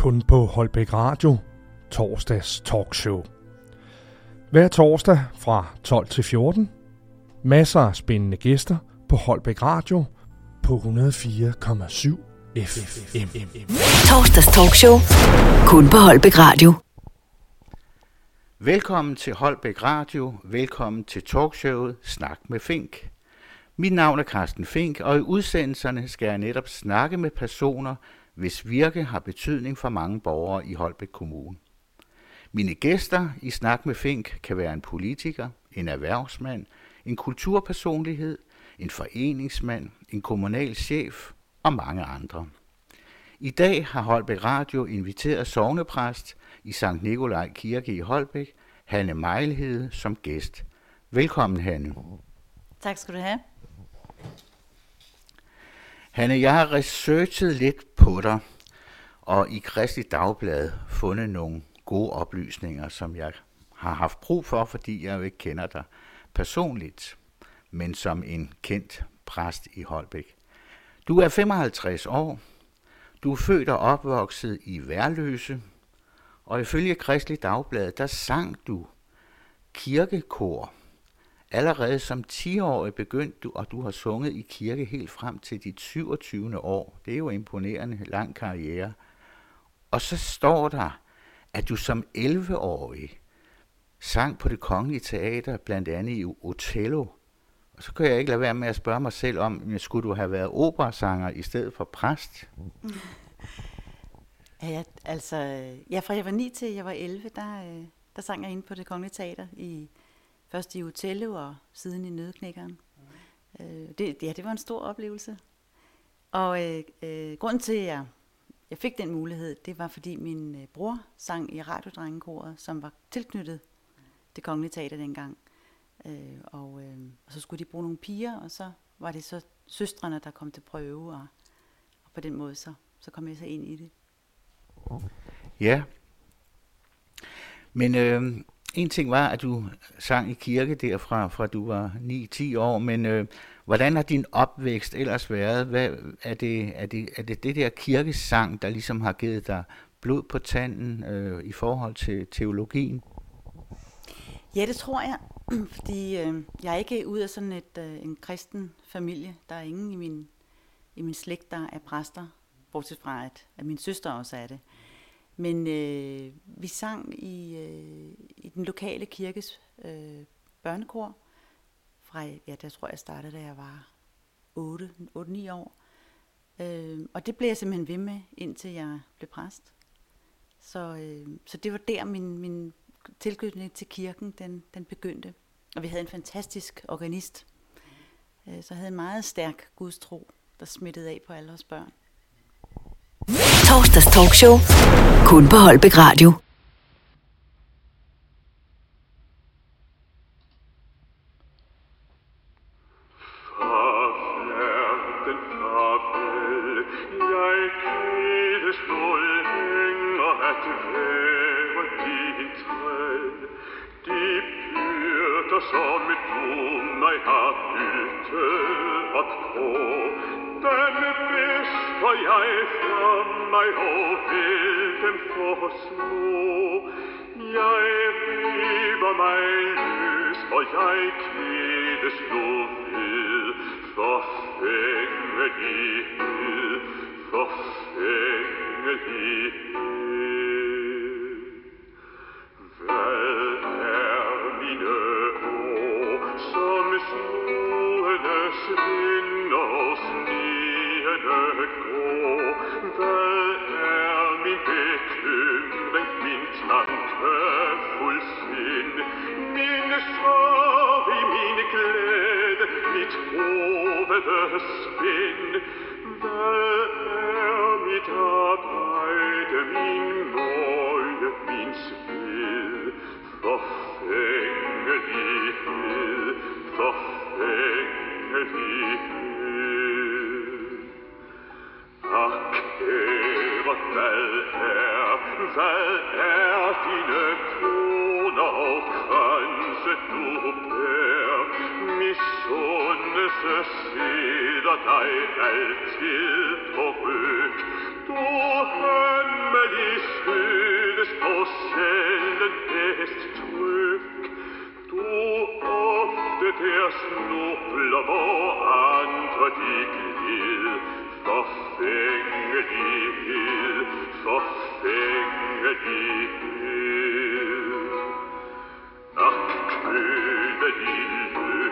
kun på Holbæk Radio, torsdags talkshow. Hver torsdag fra 12 til 14. Masser af spændende gæster på Holbæk Radio på 104,7 FM. Torsdags talkshow. Kun på Holbæk Radio. Velkommen til Holbæk Radio. Velkommen til talkshowet Snak med Fink. Mit navn er Carsten Fink, og i udsendelserne skal jeg netop snakke med personer, hvis virke har betydning for mange borgere i Holbæk Kommune. Mine gæster i Snak med Fink kan være en politiker, en erhvervsmand, en kulturpersonlighed, en foreningsmand, en kommunal chef og mange andre. I dag har Holbæk Radio inviteret sovnepræst i Sankt Nikolaj Kirke i Holbæk, Hanne Mejlhede, som gæst. Velkommen, Hanne. Tak skal du have. Hanne, jeg har researchet lidt på dig, og i Kristelig Dagblad fundet nogle gode oplysninger, som jeg har haft brug for, fordi jeg jo ikke kender dig personligt, men som en kendt præst i Holbæk. Du er 55 år, du er født og opvokset i Værløse, og ifølge Kristelig Dagblad, der sang du kirkekor. Allerede som 10-årig begyndte du, og du har sunget i kirke helt frem til dit 27. år. Det er jo imponerende lang karriere. Og så står der, at du som 11-årig sang på det kongelige teater, blandt andet i Otello. Og så kan jeg ikke lade være med at spørge mig selv om, skulle du have været operasanger i stedet for præst? Ja, jeg, altså, ja, fra jeg var 9 til jeg var 11, der, øh, der sang jeg inde på det kongelige teater. I, først i Utello og siden i Nødknækkeren. Mm. Øh, det, ja, det var en stor oplevelse. Og øh, øh, grunden til, at jeg, jeg fik den mulighed, det var fordi min øh, bror sang i radiodrengekoret, som var tilknyttet det kongelige teater dengang. Øh, og, øh, og så skulle de bruge nogle piger, og så var det så søstrene, der kom til prøve, og, og på den måde så, så kom jeg så ind i det. Ja. Men øh, en ting var, at du sang i kirke derfra, fra du var 9-10 år, men øh, hvordan har din opvækst ellers været? Hvad, er, det, er, det, er det det der kirkesang, der ligesom har givet dig blod på tanden øh, i forhold til teologien? Ja, det tror jeg, fordi øh, jeg er ikke ud af sådan et, øh, en kristen familie. Der er ingen i min, i min slægt, der er præster, bortset fra, at, at min søster også er det. Men øh, vi sang i, øh, i den lokale kirkes øh, børnekor. Fra, ja, der tror jeg startede, da jeg var 8-9 år. Øh, og det blev jeg simpelthen ved med, indtil jeg blev præst. Så, øh, så det var der, min, min tilknytning til kirken, den, den begyndte. Og vi havde en fantastisk organist. Øh, så havde en meget stærk gudstro, der smittede af på alle os børn. Torsdags talkshow. Kun på Holbæk Radio. som du mig har byttet op på. Den bedster jeg fra mig og vil dem forslå. Jeg bliver mig løs, og jeg kædes nu ved forfængelighed, forfængelighed. Er dine kroner og kranse, du bær? Misundelse sidder dig altid på ryg. Du hønner sømmelig sødes på sjælen bedst tryk. Du ofte der snubler, hvor andre de glid. Forfængelighed, forfængelighed. Ach, kødelig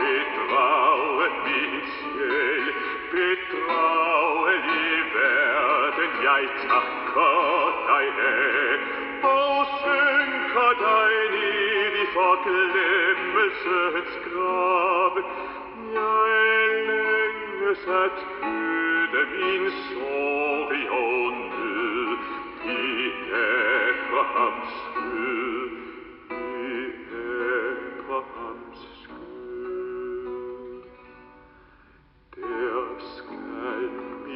betraue mich hell, betraue werden jait nach Gott deine, o synka deini, die verglemmelsens grab, jelenges et hüde min sorionel, die Ephraams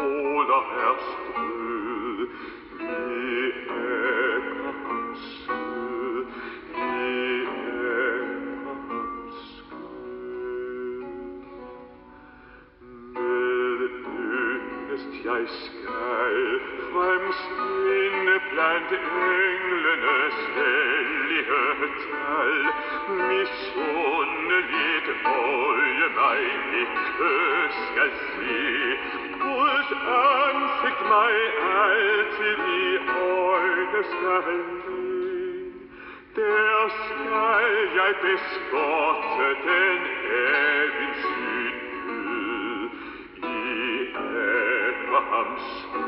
i evigheds dejlige år. Der skal ikke mei alte die Augen skalden. Der skalja des Gotte den ewig südl, i etwa am Skalden.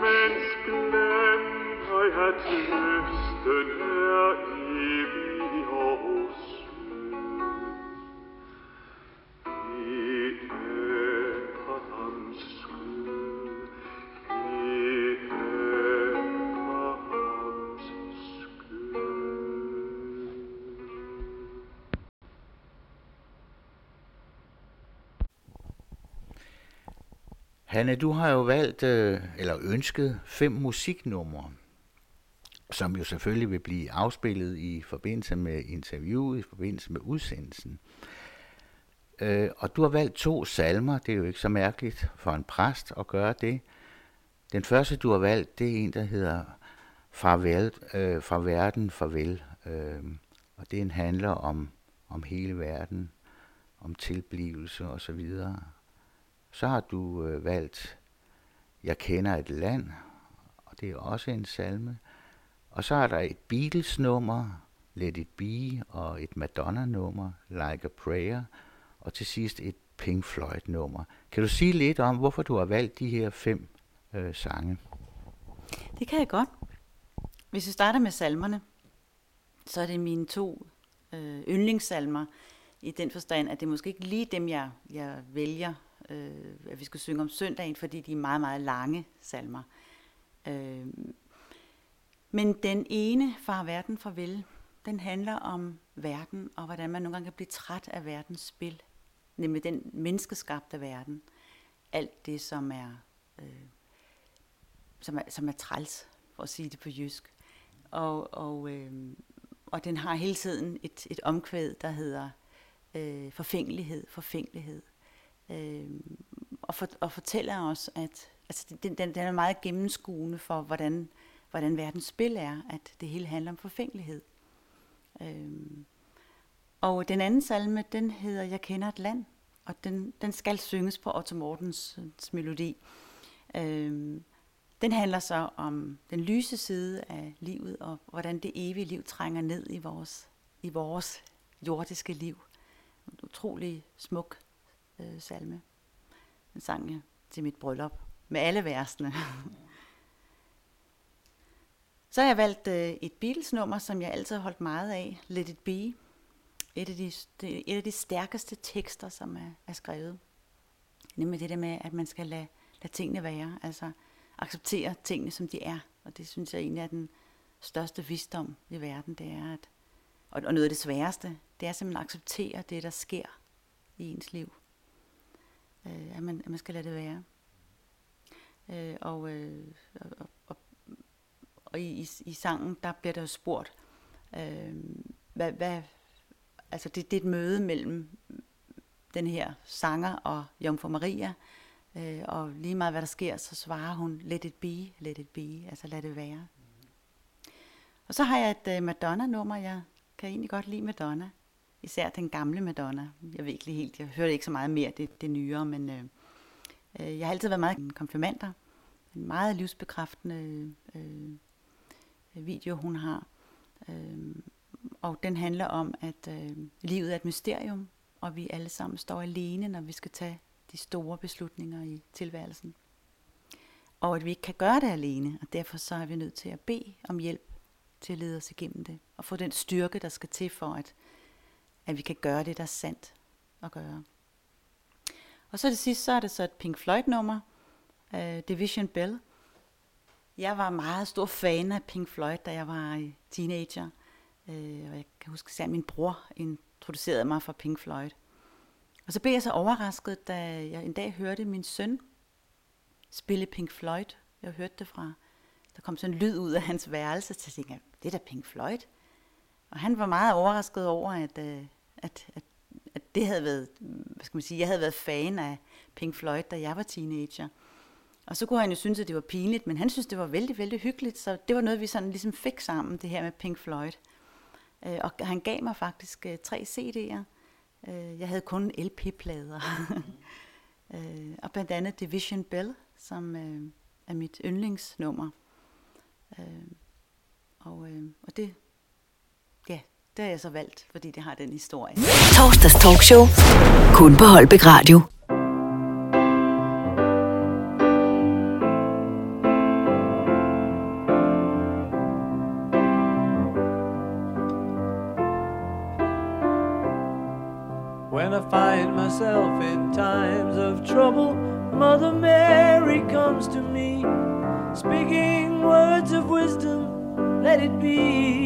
Men glem, jeg at lysten Hanne, du har jo valgt, øh, eller ønsket, fem musiknumre, som jo selvfølgelig vil blive afspillet i forbindelse med interviewet, i forbindelse med udsendelsen. Øh, og du har valgt to salmer, det er jo ikke så mærkeligt for en præst at gøre det. Den første, du har valgt, det er en, der hedder Farvel, øh, Fra verden farvel. Øh, og det handler om, om hele verden, om tilblivelse og så har du øh, valgt Jeg kender et land, og det er også en salme. Og så er der et Beatles-nummer, Let It Be, og et Madonna-nummer, Like a Prayer, og til sidst et Pink Floyd-nummer. Kan du sige lidt om, hvorfor du har valgt de her fem øh, sange? Det kan jeg godt. Hvis vi starter med salmerne, så er det mine to øh, yndlingssalmer, i den forstand, at det er måske ikke lige dem, jeg, jeg vælger, øh, at vi skulle synge om søndagen, fordi de er meget, meget lange salmer. Øh, men den ene, Far verden farvel, den handler om verden, og hvordan man nogle gange kan blive træt af verdens spil. nemlig den menneskeskabte verden. Alt det, som er, øh, som er, som er træls, for at sige det på jysk. Og, og, øh, og den har hele tiden et, et omkvæd, der hedder øh, forfængelighed, forfængelighed. Øh, og, for, og fortæller os, at altså, den, den, den er meget gennemskuende for, hvordan, hvordan verdens spil er, at det hele handler om forfængelighed. Øh, og den anden salme, den hedder Jeg kender et land, og den, den skal synges på Otto Mortens melodi. Øh, den handler så om den lyse side af livet, og hvordan det evige liv trænger ned i vores, i vores jordiske liv. En utrolig smuk øh, salme. Den sang jeg til mit bryllup, med alle versene. så har jeg valgt øh, et Beatles-nummer, som jeg altid har holdt meget af, Let It Be. Et af de, det, et af de stærkeste tekster, som er, er skrevet. Nemlig det der med, at man skal lade, lade tingene være. Altså, acceptere tingene, som de er. Og det synes jeg egentlig er den største visdom i verden, det er at, og, og noget af det sværeste, det er simpelthen at acceptere det, der sker i ens liv. Øh, at, man, at man skal lade det være. Øh, og, øh, og, og, og i, i, i sangen, der bliver der spurgt, øh, hvad, hvad, altså det, det er et møde mellem den her sanger og Jomfru Maria, Øh, og lige meget hvad der sker, så svarer hun, let it be, let it be, altså lad det være. Og så har jeg et øh, Madonna-nummer, jeg kan egentlig godt lide Madonna. Især den gamle Madonna. Jeg ved ikke lige helt, jeg hørte ikke så meget mere det, det nyere, men øh, øh, jeg har altid været meget konfirmander. En meget livsbekræftende øh, video, hun har. Øh, og den handler om, at øh, livet er et mysterium, og vi alle sammen står alene, når vi skal tage de store beslutninger i tilværelsen. Og at vi ikke kan gøre det alene, og derfor så er vi nødt til at bede om hjælp til at lede os igennem det, og få den styrke, der skal til for, at, at vi kan gøre det, der er sandt at gøre. Og så det sidste, så er det så et Pink Floyd-nummer, uh, Division Bell. Jeg var meget stor fan af Pink Floyd, da jeg var teenager. Uh, og jeg kan huske, at min bror introducerede mig for Pink Floyd. Og så blev jeg så overrasket, da jeg en dag hørte min søn spille Pink Floyd. Jeg hørte det fra, der kom sådan en lyd ud af hans værelse, så jeg tænkte, det er da Pink Floyd. Og han var meget overrasket over, at, øh, at, at, at det havde været, hvad skal man sige, jeg havde været fan af Pink Floyd, da jeg var teenager. Og så kunne han jo synes, at det var pinligt, men han synes, det var vældig, vældig hyggeligt, så det var noget, vi sådan ligesom fik sammen, det her med Pink Floyd. Øh, og han gav mig faktisk øh, tre CD'er, Øh, jeg havde kun LP-plader. øh, og blandt andet Division Bell, som øh, er mit yndlingsnummer. Øh, og, øh, og det, det har jeg så valgt, fordi det har den historie. Torsdags talkshow. Kun på Holbæk Radio. When I find myself in times of trouble, Mother Mary comes to me, speaking words of wisdom, let it be.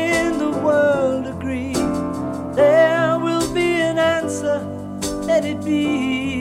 world agree, there will be an answer, let it be.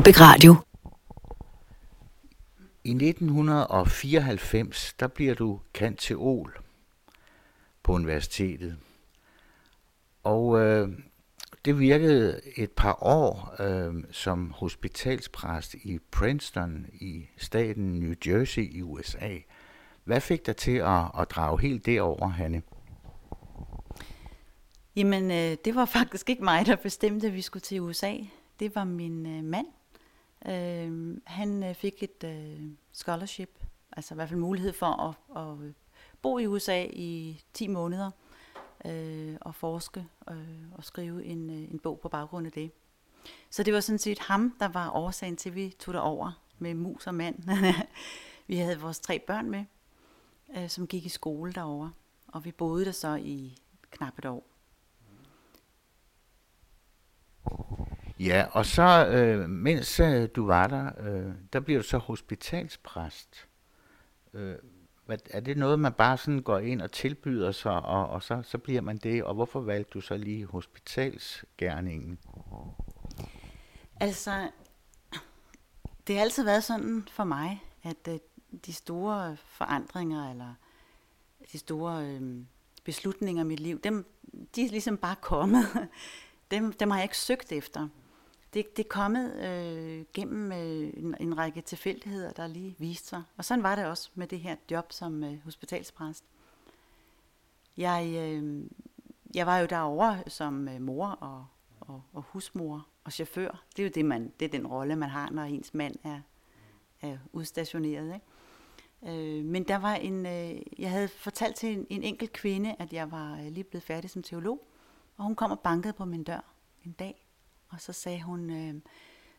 Holbæk Radio. I 1994, der bliver du kanteol på universitetet. Og øh, det virkede et par år øh, som hospitalspræst i Princeton i staten New Jersey i USA. Hvad fik dig til at, at drage helt derover, Hanne? Jamen, øh, det var faktisk ikke mig, der bestemte, at vi skulle til USA. Det var min øh, mand. Øhm, øh, han fik et øh, scholarship, altså i hvert fald mulighed for at, at øh, bo i USA i 10 måneder øh, og forske øh, og skrive en, øh, en bog på baggrund af det. Så det var sådan set ham, der var årsagen til, at vi tog det over med mus og mand. vi havde vores tre børn med, øh, som gik i skole derovre, og vi boede der så i knap et år. Ja, og så øh, mens øh, du var der, øh, der bliver du så hospitalspræst. Øh, hvad, er det noget, man bare sådan går ind og tilbyder sig, og, og så, så bliver man det? Og hvorfor valgte du så lige hospitalsgærningen? Altså, det har altid været sådan for mig, at øh, de store forandringer, eller de store øh, beslutninger i mit liv, dem, de er ligesom bare kommet. dem, dem har jeg ikke søgt efter. Det, det er kommet øh, gennem øh, en, en række tilfældigheder, der lige viste sig. Og sådan var det også med det her job som øh, hospitalspræst. Jeg, øh, jeg var jo derovre som øh, mor og, og, og husmor og chauffør. Det er jo det, man, det er den rolle, man har, når ens mand er, er udstationeret. Ikke? Øh, men der var en, øh, jeg havde fortalt til en, en enkelt kvinde, at jeg var øh, lige blevet færdig som teolog. Og hun kom og bankede på min dør en dag. Og så sagde hun, øh,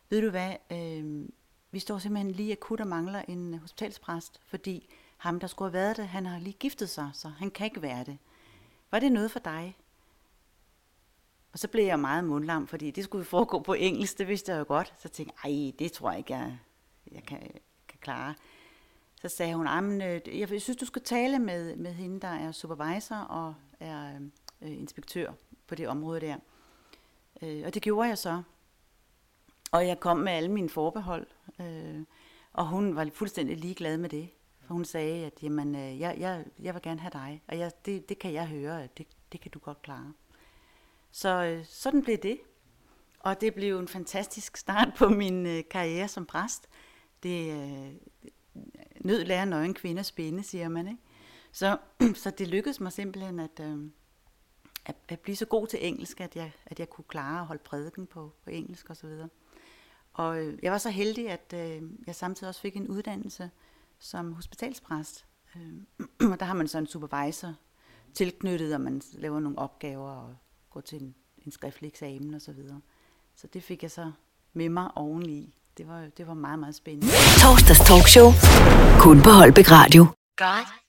ved du hvad, øh, vi står simpelthen lige akut og mangler en hospitalspræst, fordi ham, der skulle have været det, han har lige giftet sig, så han kan ikke være det. Var det noget for dig? Og så blev jeg meget mundlam, fordi det skulle foregå på engelsk, det vidste jeg jo godt. Så tænkte jeg, ej, det tror jeg ikke, jeg, jeg kan, kan klare. Så sagde hun, øh, jeg synes, du skal tale med, med hende, der er supervisor og er øh, inspektør på det område der. Øh, og det gjorde jeg så. Og jeg kom med alle mine forbehold. Øh, og hun var fuldstændig ligeglad med det. For hun sagde, at jamen, øh, jeg, jeg, jeg vil gerne have dig. Og jeg, det, det kan jeg høre, at det, det kan du godt klare. Så øh, sådan blev det. Og det blev en fantastisk start på min øh, karriere som præst. Det øh, nød lærer nøgen kvinder spænde, siger man. Ikke? Så, så det lykkedes mig simpelthen at, øh, at, at blive så god til engelsk, at jeg, at jeg kunne klare at holde prædiken på, på engelsk og så videre. Og øh, jeg var så heldig, at øh, jeg samtidig også fik en uddannelse som hospitalspræst. Øh, og der har man så en supervisor tilknyttet, og man laver nogle opgaver og går til en, en skriftlig eksamen og så videre. Så det fik jeg så med mig oveni. Det var, det var meget, meget spændende. Torsdags talkshow. Kun på Holbæk Radio. God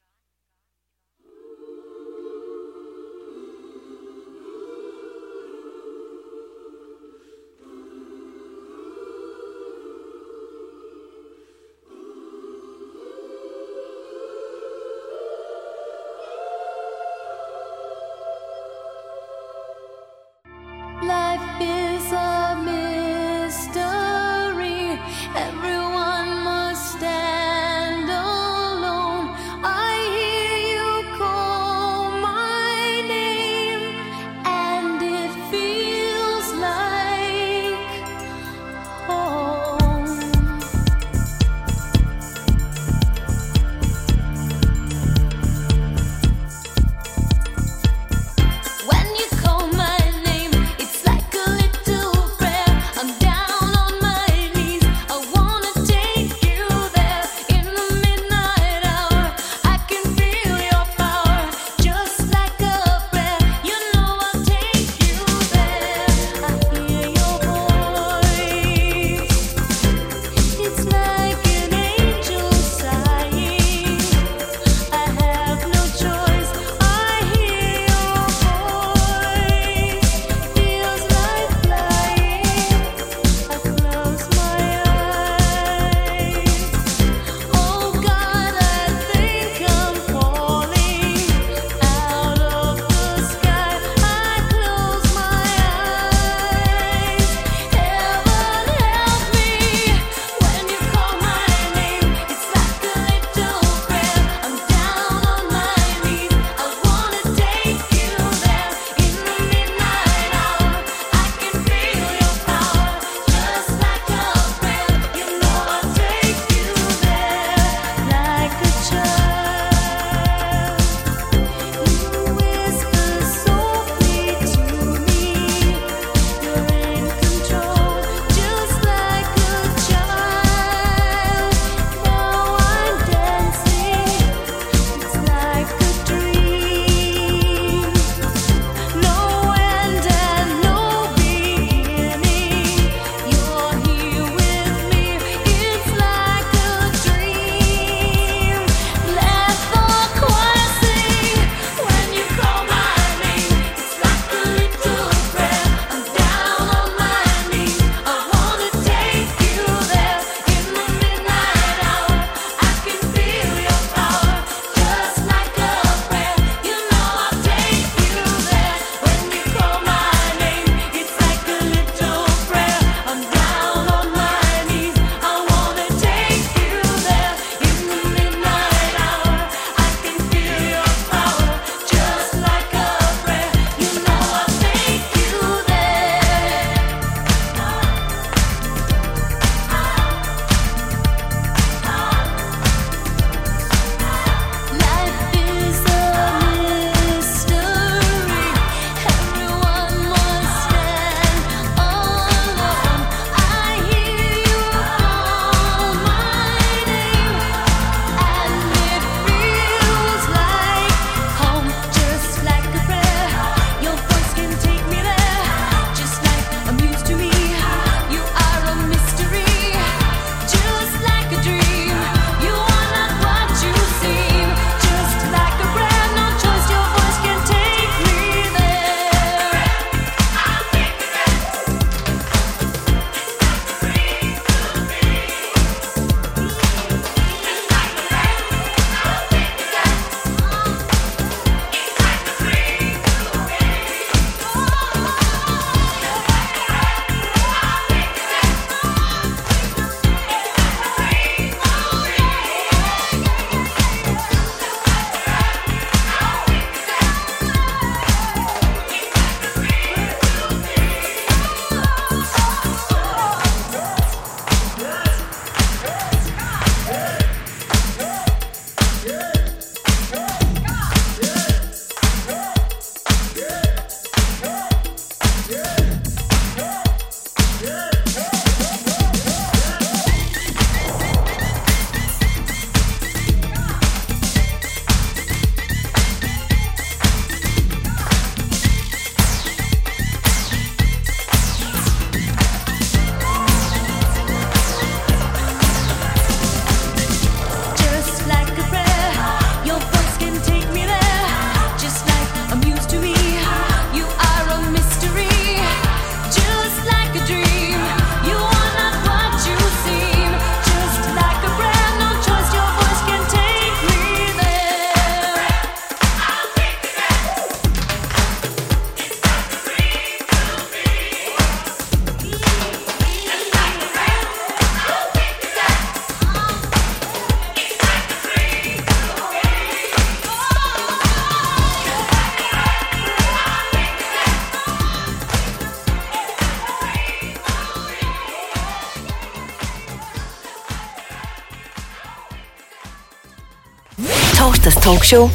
talkshow.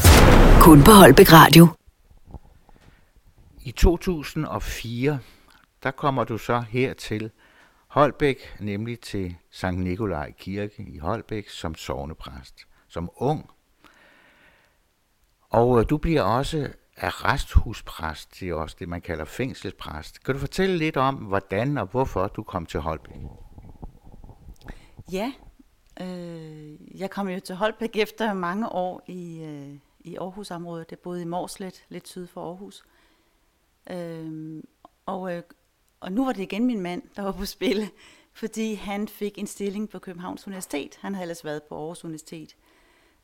Kun på Holbæk Radio. I 2004, der kommer du så her til Holbæk, nemlig til Sankt Nikolaj Kirke i Holbæk som sovnepræst, som ung. Og øh, du bliver også arresthuspræst, det er også det, man kalder fængselspræst. Kan du fortælle lidt om, hvordan og hvorfor du kom til Holbæk? Ja, øh, jeg kom jo til Holbæk efter mange år i, øh, i Aarhusområdet. Jeg boede i Morslet, lidt syd for Aarhus. Øh, og, øh, og nu var det igen min mand, der var på spil, fordi han fik en stilling på Københavns Universitet. Han havde ellers været på Aarhus Universitet.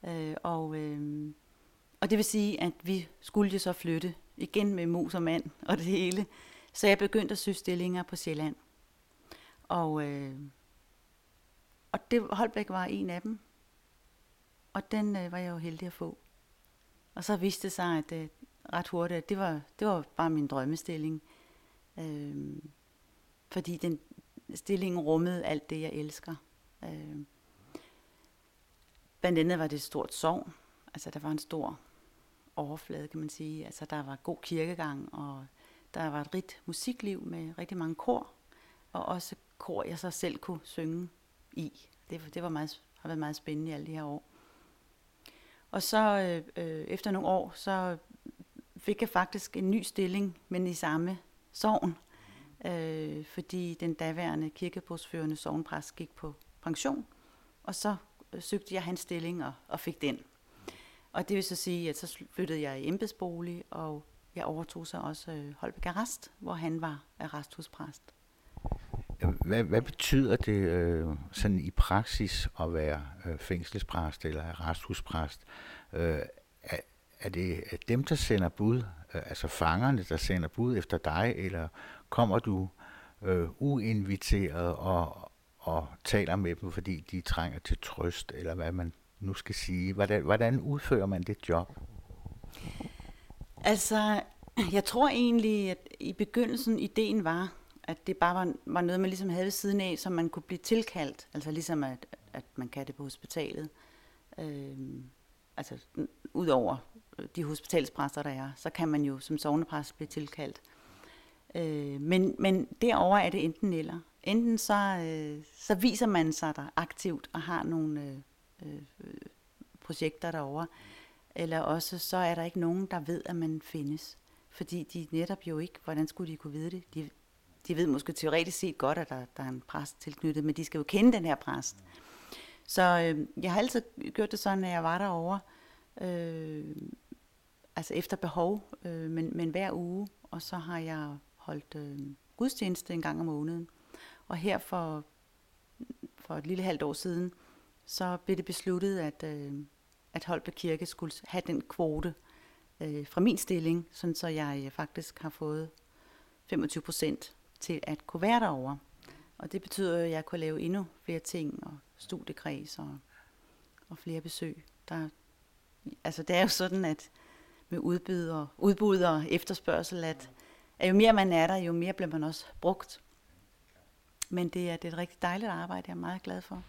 Øh, og, øh, og det vil sige, at vi skulle jo så flytte igen med mus og mand og det hele. Så jeg begyndte at søge stillinger på Sjælland. Og, øh, og det, Holbæk var en af dem. Og den øh, var jeg jo heldig at få. Og så viste det sig, at øh, ret hurtigt, at det var, det var bare min drømmestilling. Øh, fordi den stilling rummede alt det, jeg elsker. Øh, blandt andet var det et stort sovn. Altså, der var en stor overflade, kan man sige. Altså, der var god kirkegang, og der var et rigt musikliv med rigtig mange kor, og også kor, jeg så selv kunne synge i. Det, det var meget, har været meget spændende i alle de her år. Og så øh, øh, efter nogle år, så fik jeg faktisk en ny stilling, men i samme sovn, øh, fordi den daværende kirkebogsførende sovnpræst gik på pension, og så øh, søgte jeg hans stilling og, og fik den. Og det vil så sige, at så flyttede jeg i embedsbolig, og jeg overtog så også øh, Holbæk Arrest, hvor han var arresthuspræst. Hvad, hvad betyder det øh, sådan i praksis at være øh, fængselspræst eller arresthuspræst? Øh, er, er det er dem, der sender bud, øh, altså fangerne, der sender bud efter dig, eller kommer du øh, uinviteret og, og taler med dem, fordi de trænger til trøst, eller hvad man nu skal sige? Hvordan, hvordan udfører man det job? Altså, jeg tror egentlig, at i begyndelsen ideen var, at det bare var, var noget, man ligesom havde ved siden af, som man kunne blive tilkaldt. Altså ligesom, at, at man kan det på hospitalet. Øhm, altså, udover de hospitalspræster, der er, så kan man jo som sovnepræst blive tilkaldt. Øh, men, men derover er det enten eller. Enten så, øh, så viser man sig der aktivt og har nogle øh, øh, projekter derovre, eller også så er der ikke nogen, der ved, at man findes. Fordi de netop jo ikke, hvordan skulle de kunne vide det? De, de ved måske teoretisk set godt, at der, der er en præst tilknyttet, men de skal jo kende den her præst. Så øh, jeg har altid gjort det sådan, at jeg var derovre, øh, altså efter behov, øh, men, men hver uge, og så har jeg holdt øh, gudstjeneste en gang om måneden. Og her for, for et lille halvt år siden, så blev det besluttet, at, øh, at Holbæk Kirke skulle have den kvote øh, fra min stilling, sådan så jeg øh, faktisk har fået 25 procent til at kunne være derovre. Og det betyder, at jeg kunne lave endnu flere ting, og studiekreds og, og flere besøg. Der, altså det er jo sådan, at med udbud og, udbud og efterspørgsel, at, at jo mere man er der, jo mere bliver man også brugt. Men det er, det er et rigtig dejligt arbejde, jeg er meget glad for.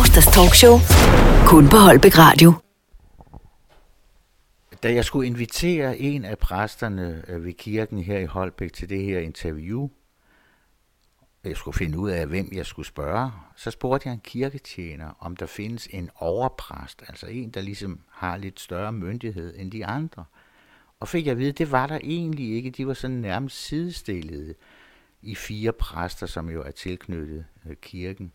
Torsdags talkshow. Kun på Holbæk Radio. Da jeg skulle invitere en af præsterne øh, ved kirken her i Holbæk til det her interview, jeg skulle finde ud af, hvem jeg skulle spørge, så spurgte jeg en kirketjener, om der findes en overpræst, altså en, der ligesom har lidt større myndighed end de andre. Og fik jeg at vide, det var der egentlig ikke. De var sådan nærmest sidestillede i fire præster, som jo er tilknyttet øh, kirken.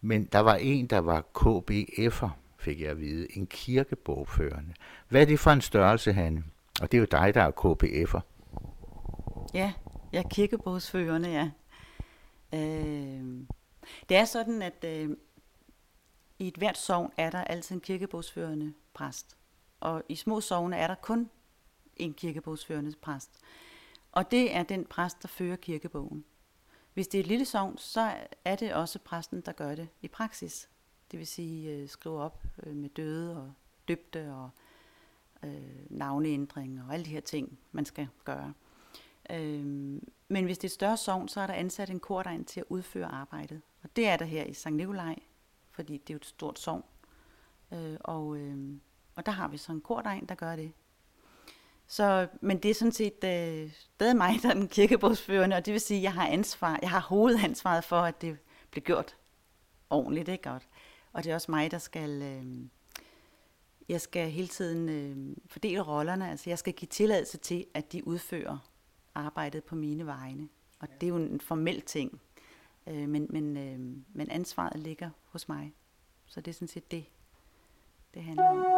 Men der var en, der var KBF'er, fik jeg at vide, en kirkebogførende. Hvad er det for en størrelse, han? Og det er jo dig, der er KBF'er. Ja, jeg er kirkebogsførende, ja. Øh, det er sådan, at øh, i et hvert sogn er der altid en kirkebogsførende præst. Og i små sogne er der kun en kirkebogsførende præst. Og det er den præst, der fører kirkebogen. Hvis det er et lille sogn, så er det også præsten, der gør det i praksis. Det vil sige øh, skrive op øh, med døde og døbte og øh, navneændring og alle de her ting, man skal gøre. Øh, men hvis det er et større sovn, så er der ansat en kordegn til at udføre arbejdet. Og det er der her i Sankt Nikolaj, fordi det er jo et stort sovn. Øh, og, øh, og der har vi så en kordegn, der gør det. Så, men det er sådan set øh, stadig mig, der er den kirkebogsførende, og det vil sige, at jeg har ansvar, jeg har hovedansvaret for, at det bliver gjort ordentligt, ikke godt? Og det er også mig, der skal, øh, jeg skal hele tiden øh, fordele rollerne, altså jeg skal give tilladelse til, at de udfører arbejdet på mine vegne. Og det er jo en formel ting, øh, men, men, øh, men ansvaret ligger hos mig. Så det er sådan set det, det handler om.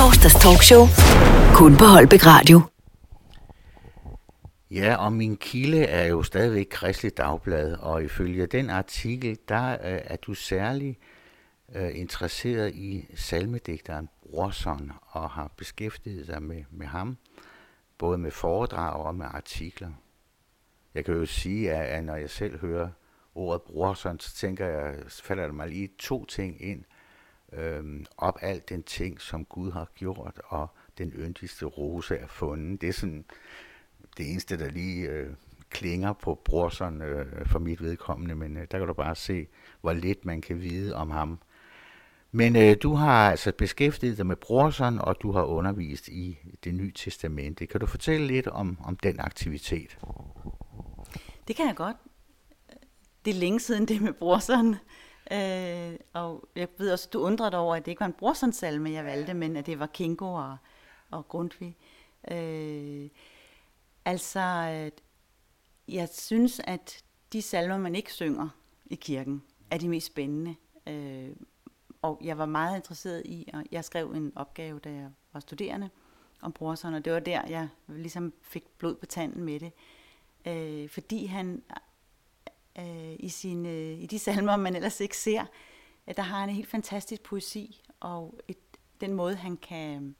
Torsdags talkshow. Kun på Holbæk Radio. Ja, og min kilde er jo stadigvæk Kristelig Dagblad, og ifølge den artikel, der øh, er du særlig øh, interesseret i salmedigteren Brorson, og har beskæftiget dig med, med ham, både med foredrag og med artikler. Jeg kan jo sige, at, at når jeg selv hører ordet Brorson, så tænker jeg, så falder der mig lige to ting ind øh, op alt den ting, som Gud har gjort, og den yndigste rose er fundet. Det er sådan det eneste, der lige øh, klinger på brorseren øh, for mit vedkommende, men øh, der kan du bare se, hvor lidt man kan vide om ham. Men øh, du har altså beskæftiget dig med brorseren, og du har undervist i det nye testamente. Kan du fortælle lidt om, om den aktivitet? Det kan jeg godt. Det er længe siden det med Brorson. Øh, og jeg ved også, du undrede dig over, at det ikke var en brorsonsalme, jeg valgte, men at det var Kingo og, og Grundtvig. Øh, altså, øh, jeg synes, at de salmer, man ikke synger i kirken, er de mest spændende. Øh, og jeg var meget interesseret i, og jeg skrev en opgave, da jeg var studerende, om Brorson, og det var der, jeg ligesom fik blod på tanden med det. Øh, fordi han øh, i, sine, øh, i de salmer, man ellers ikke ser, at der har han en helt fantastisk poesi, og et, den måde, han kan øh,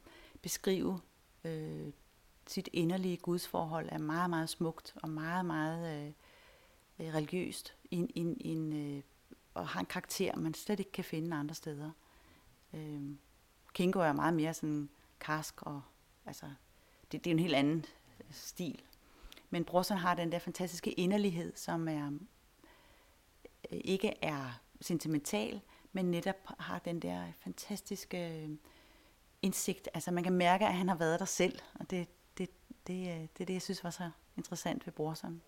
beskrive øh, sit inderlige gudsforhold, er meget, meget smukt og meget, meget øh, religiøst, in, in, in, øh, og har en karakter, man slet ikke kan finde andre steder. Øh, Kingo er meget mere sådan karsk, og altså, det, det er en helt anden stil. Men Brorson har den der fantastiske inderlighed, som er ikke er sentimental, men netop har den der fantastiske øh, indsigt. Altså man kan mærke, at han har været der selv, og det, det, det, øh, det er det, jeg synes var så interessant ved Brorsom.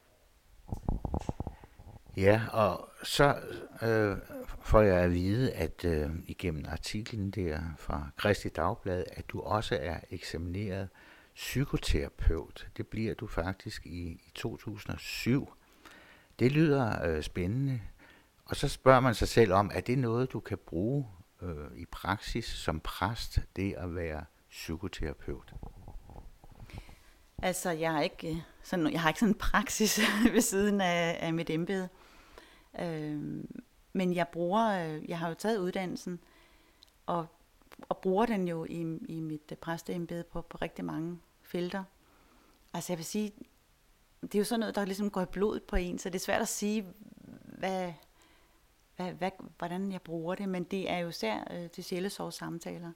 Ja, og så øh, får jeg at vide, at øh, igennem artiklen der fra Kristi Dagblad, at du også er eksamineret psykoterapeut. Det bliver du faktisk i, i 2007. Det lyder øh, spændende. Og så spørger man sig selv om, er det noget, du kan bruge øh, i praksis som præst, det at være psykoterapeut? Altså, jeg har ikke øh, sådan, jeg har ikke sådan en praksis ved siden af, af mit embede. Øh, men jeg bruger, øh, jeg har jo taget uddannelsen, og, og bruger den jo i, i mit øh, præsteembede på, på rigtig mange felter. Altså jeg vil sige, det er jo sådan noget, der ligesom går i blodet på en, så det er svært at sige, hvad, hvad, hvad, hvordan jeg bruger det, men det er jo især øh, til sjælesorgssamtaler.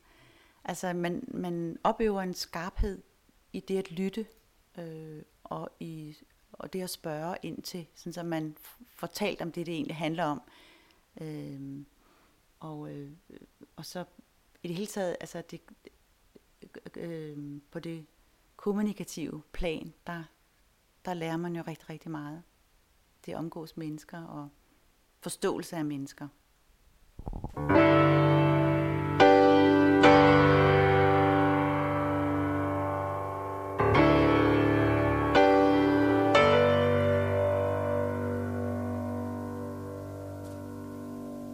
Altså man, man opøver en skarphed i det at lytte, øh, og, i, og det at spørge ind til, sådan så man får talt om det, det egentlig handler om. Øh, og, øh, og så i det hele taget, altså det, øh, på det kommunikative plan, der, der lærer man jo rigtig, rigtig meget. Det omgås mennesker og forståelse af mennesker.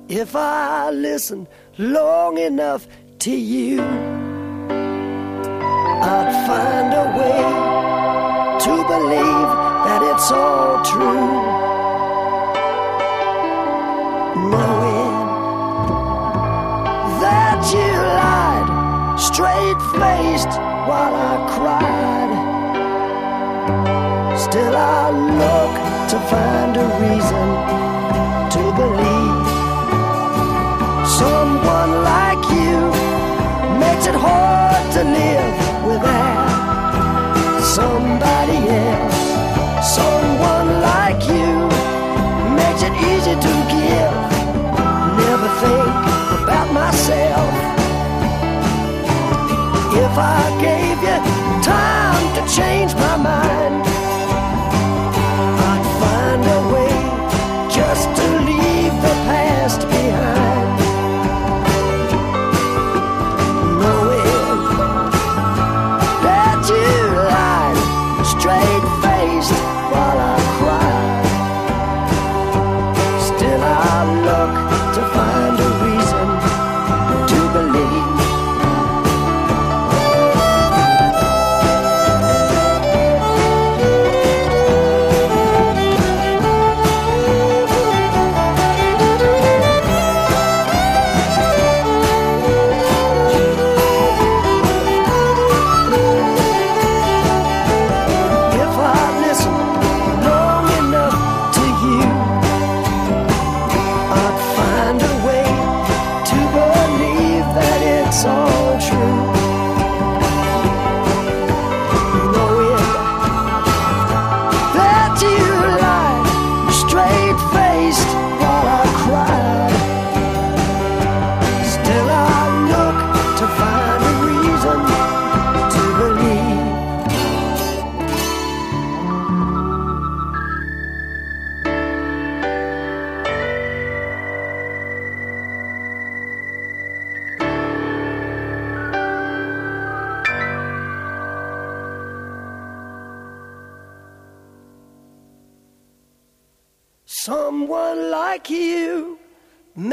If I listen long enough to you, I'd find a way to believe that it's all true. Faced while I cried. Still, I look to find a reason to believe. Someone like you makes it hard to live without somebody else. Someone like you makes it easy to If I gave you time to change my mind,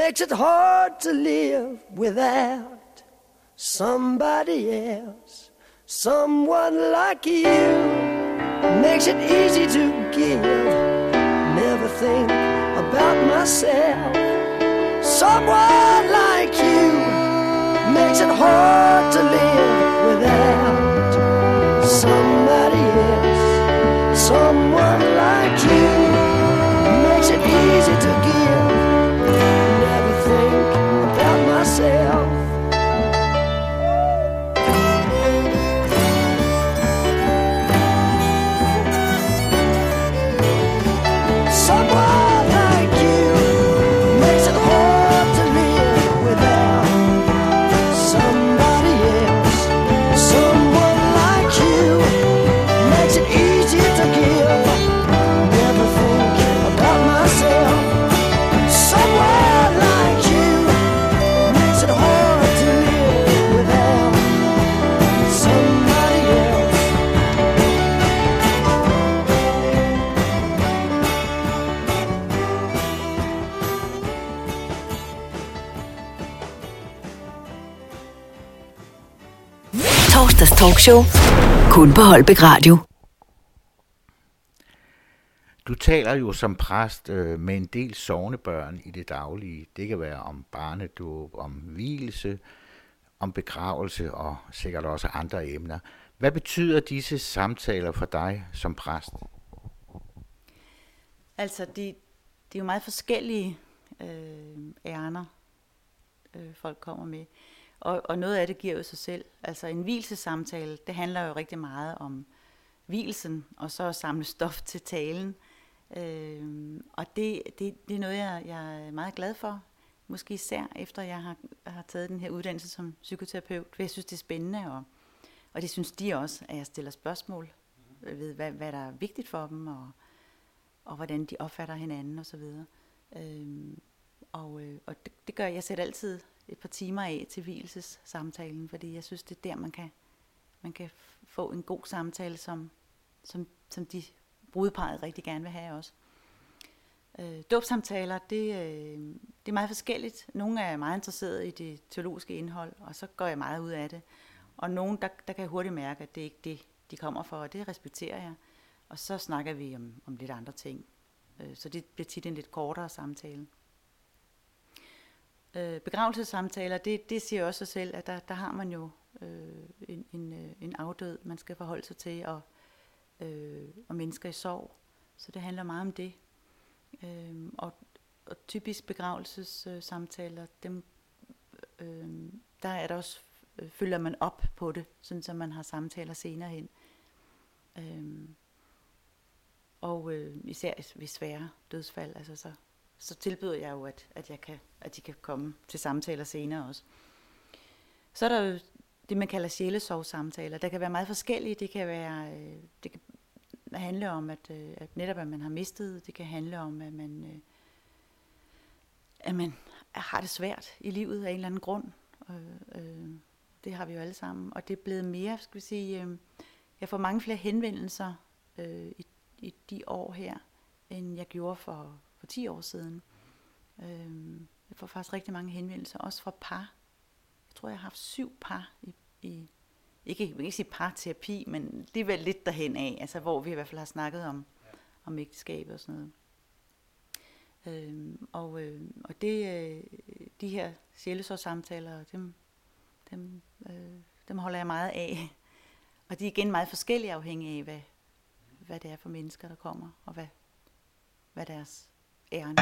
makes it hard to live without somebody else. Someone like you makes it easy to give. Never think about myself. Someone like you makes it hard to live without somebody else. Someone like you makes it easy to talkshow. Kun på Holbæk Radio. Du taler jo som præst øh, med en del sovnebørn i det daglige. Det kan være om barnedåb, om hvilelse, om begravelse og sikkert også andre emner. Hvad betyder disse samtaler for dig som præst? Altså, de, de er jo meget forskellige øh, ærner, øh, folk kommer med. Og, og noget af det giver jo sig selv. Altså en hvilesamtale, det handler jo rigtig meget om hvilesen, og så at samle stof til talen. Øh, og det, det, det er noget, jeg, jeg er meget glad for. Måske især efter jeg har, har taget den her uddannelse som psykoterapeut. For jeg synes, det er spændende, og, og det synes de også, at jeg stiller spørgsmål ved, hvad, hvad der er vigtigt for dem, og, og hvordan de opfatter hinanden osv. så øhm, og øh, og det, det gør jeg. Jeg sætter altid et par timer af til hvilesessamtalen, fordi jeg synes, det er der, man kan, man kan få en god samtale, som, som, som de brudeparet rigtig gerne vil have også. Øh, dåbsamtaler, det, øh, det er meget forskelligt. Nogle er meget interesserede i det teologiske indhold, og så går jeg meget ud af det. Og nogle, der, der kan jeg hurtigt mærke, at det ikke det, de kommer for, og det respekterer jeg. Og så snakker vi om, om lidt andre ting. Øh, så det bliver tit en lidt kortere samtale. Øh, begravelsessamtaler, det, det siger også sig selv, at der, der har man jo øh, en, en, øh, en afdød, man skal forholde sig til, og, øh, og mennesker i sorg. Så det handler meget om det. Øh, og, og typisk begravelsessamtaler, dem, øh, der er der også, øh, følger man op på det, sådan så man har samtaler senere hen. Øh, og øh, især ved svære dødsfald, altså så, så tilbyder jeg jo, at, at, jeg kan, at de kan komme til samtaler senere også. Så er der jo det, man kalder sjælesorgssamtaler. Der kan være meget forskellige. Det kan være, øh, det kan handle om, at, øh, at netop at man har mistet. Det kan handle om, at man, øh, at man har det svært i livet af en eller anden grund. Det har vi jo alle sammen. Og det er blevet mere, skal vi sige, jeg får mange flere henvendelser i, i de år her, end jeg gjorde for, for 10 år siden. Øh, jeg får faktisk rigtig mange henvendelser, også fra par. Jeg tror, jeg har haft syv par i, i ikke, jeg vil ikke sige parterapi, men det er vel lidt derhen af, altså hvor vi i hvert fald har snakket om, om ægteskabet og sådan noget. Øhm, og, øh, og det, øh, de her sjælesårssamtaler, dem, dem, øh, dem holder jeg meget af. Og de er igen meget forskellige afhængige af, hvad, hvad det er for mennesker, der kommer, og hvad, hvad deres Ehren.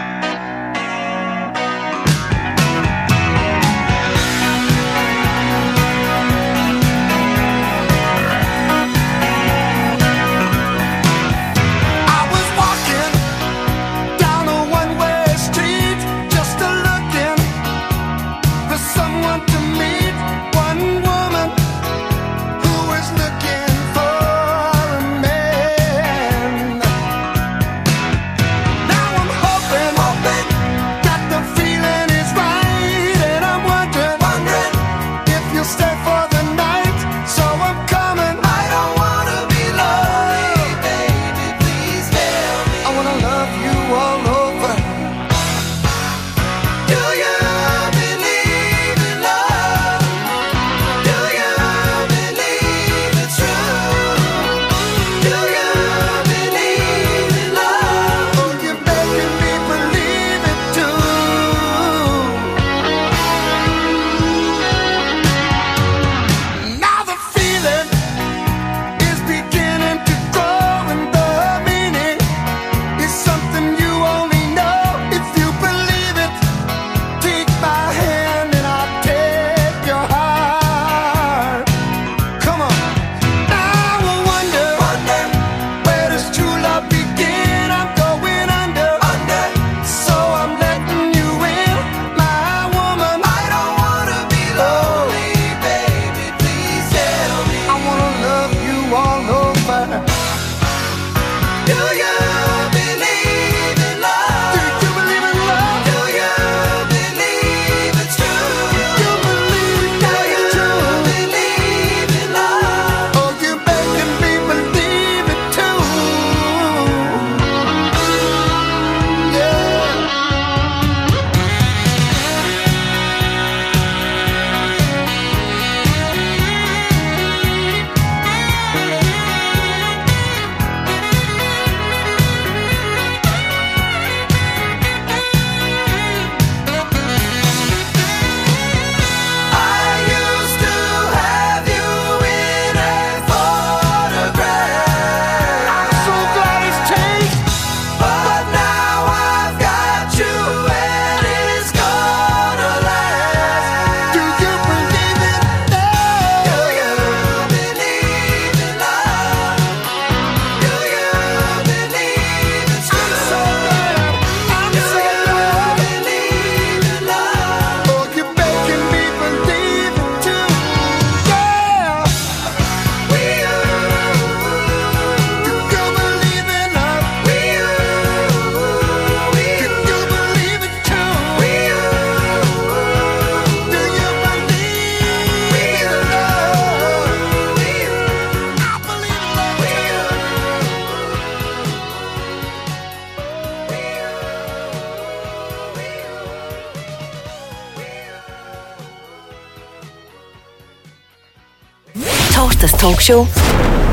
Talkshow.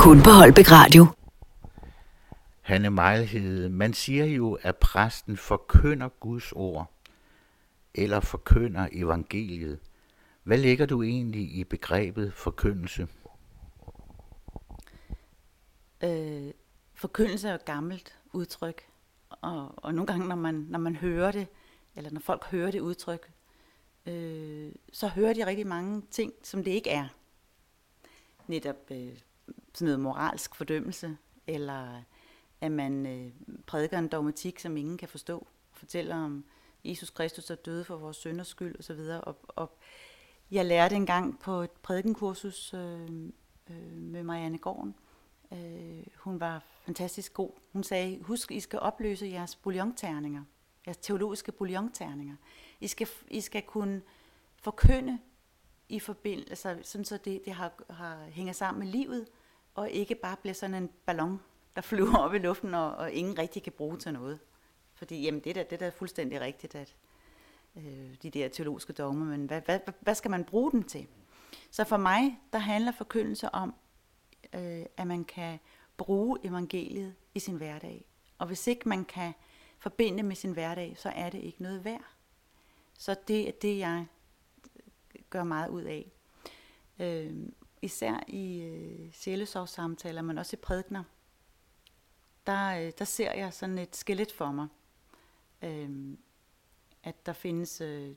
Kun på Holbæk Radio. Hanne Mejlhede, man siger jo, at præsten forkynder Guds ord, eller forkynder evangeliet. Hvad lægger du egentlig i begrebet forkyndelse? Øh, forkyndelse er et gammelt udtryk, og, og nogle gange, når man, når man hører det, eller når folk hører det udtryk, øh, så hører de rigtig mange ting, som det ikke er. Netop øh, sådan noget moralsk fordømmelse, eller at man øh, prædiker en dogmatik, som ingen kan forstå, fortæller om Jesus Kristus, der døde for vores sønders skyld osv. Og, og jeg lærte engang på et prædikenkursus øh, øh, med Marianne Gården, Øh, hun var fantastisk god. Hun sagde, husk, I skal opløse jeres bouillonterninger, jeres teologiske bouillonterninger. I skal, I skal kunne forkynde i forbindelse, altså, sådan så det, det har, har, hænger sammen med livet, og ikke bare bliver sådan en ballon, der flyver op i luften, og, og ingen rigtig kan bruge til noget. Fordi jamen, det, der, det der er fuldstændig rigtigt, at øh, de der teologiske dogmer, men hvad, hvad, hvad skal man bruge dem til? Så for mig, der handler forkyndelse om øh, at man kan bruge evangeliet i sin hverdag. Og hvis ikke man kan forbinde med sin hverdag, så er det ikke noget værd. Så det er det, jeg gør meget ud af. Øh, især i øh, sjælesorgssamtaler, men også i prædikner, der, øh, der ser jeg sådan et skelet for mig. Øh, at der findes øh,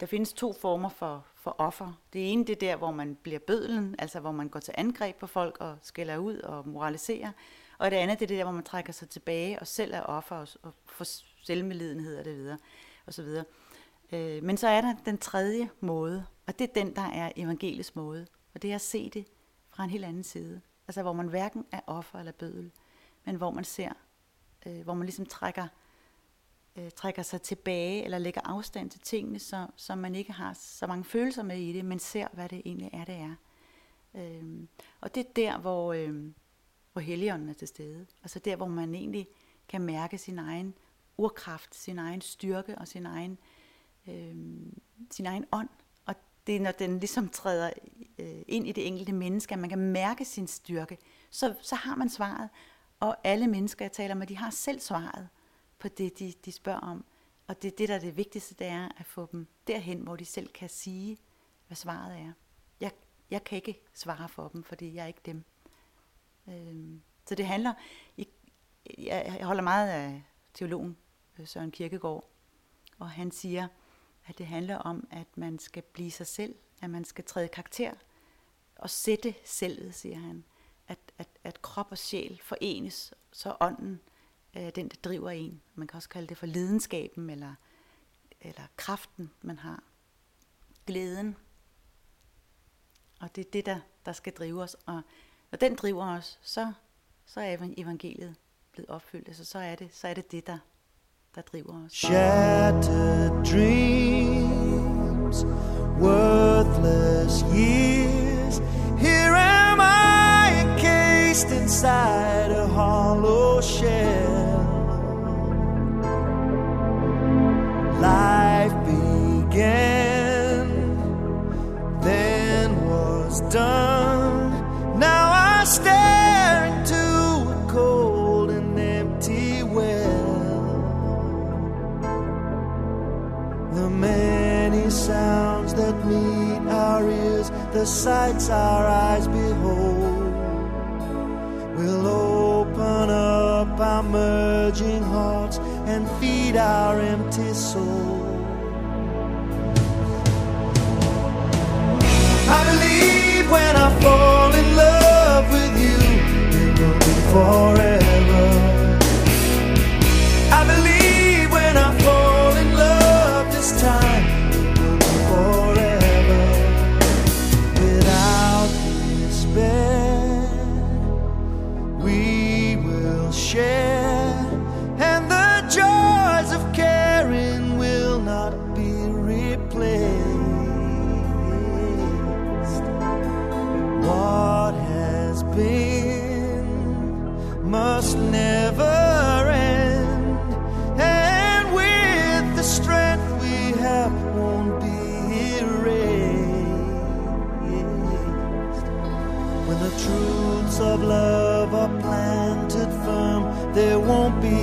der findes to former for, for offer. Det ene det er der, hvor man bliver bødlen, altså hvor man går til angreb på folk og skælder ud og moraliserer. Og det andet det er der, hvor man trækker sig tilbage og selv er offer og, og får selvmedlidenhed og det videre. Og så videre. Øh, men så er der den tredje måde, og det er den, der er evangelisk måde. Og det er at se det fra en helt anden side. Altså hvor man hverken er offer eller bødel, men hvor man ser, øh, hvor man ligesom trækker øh, trækker sig tilbage eller lægger afstand til tingene, så, så man ikke har så mange følelser med i det, men ser, hvad det egentlig er, det er. Øhm, og det er der, hvor, øh, hvor Helligånden er til stede. Altså der, hvor man egentlig kan mærke sin egen urkraft, sin egen styrke og sin egen, øh, Øhm, sin egen ånd. Og det er, når den ligesom træder øh, ind i det enkelte menneske, at man kan mærke sin styrke, så, så har man svaret. Og alle mennesker, jeg taler med, de har selv svaret på det, de, de spørger om. Og det, er det, der er det vigtigste, det er at få dem derhen, hvor de selv kan sige, hvad svaret er. Jeg, jeg kan ikke svare for dem, fordi jeg er ikke dem. Øh, så det handler, jeg, jeg holder meget af teologen øh, Søren Kirkegaard, og han siger, at det handler om, at man skal blive sig selv, at man skal træde karakter og sætte selvet, siger han. At, at, at krop og sjæl forenes, så ånden øh, den, der driver en. Man kan også kalde det for lidenskaben, eller, eller kraften, man har. Glæden. Og det er det, der, der skal drive os. Og når den driver os, så, så er evangeliet blevet opfyldt. Altså, så er det, så er det det, der, Shattered dreams, worthless years. Here am I encased inside a hollow shell. Life the sights our eyes behold, will open up our merging hearts and feed our empty souls. I believe when I fall in love with you, it will be forever.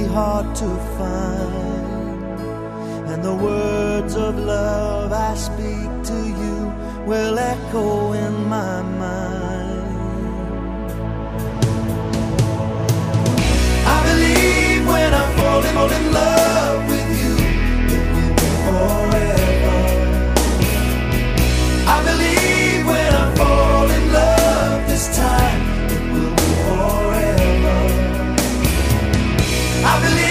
Hard to find. And the words of love I speak to you will echo in my mind. I believe when I fall in, fall in love with you, it will be forever. I believe when I fall in love I believe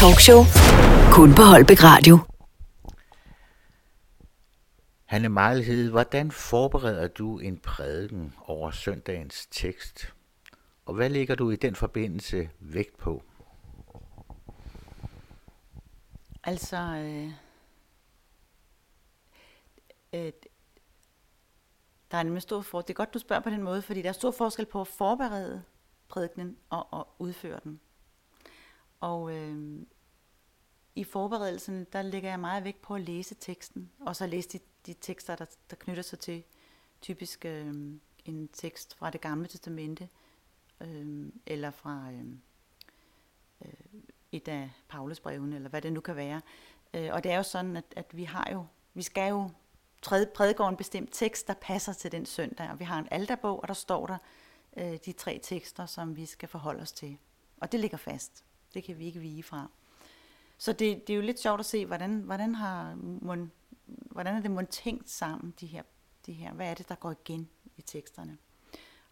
talkshow. Kun på Holbæk Radio. Hanne Mejlhed, hvordan forbereder du en prædiken over søndagens tekst? Og hvad lægger du i den forbindelse vægt på? Altså, øh, øh, der er nemlig stor for. Det er godt, du spørger på den måde, fordi der er stor forskel på at forberede prædikenen og at udføre den. Og øh, i forberedelsen, der lægger jeg meget vægt på at læse teksten, og så læse de, de tekster, der, der knytter sig til typisk øh, en tekst fra det gamle testamente, øh, eller fra øh, øh, et af Paulus brevene, eller hvad det nu kan være. Øh, og det er jo sådan, at, at vi har jo, vi skal jo prædike en bestemt tekst, der passer til den søndag, og vi har en alterbog, og der står der øh, de tre tekster, som vi skal forholde os til. Og det ligger fast. Det kan vi ikke vige fra. Så det, det er jo lidt sjovt at se, hvordan, hvordan, har mon, hvordan er det mon tænkt sammen, de her, de her, hvad er det, der går igen i teksterne.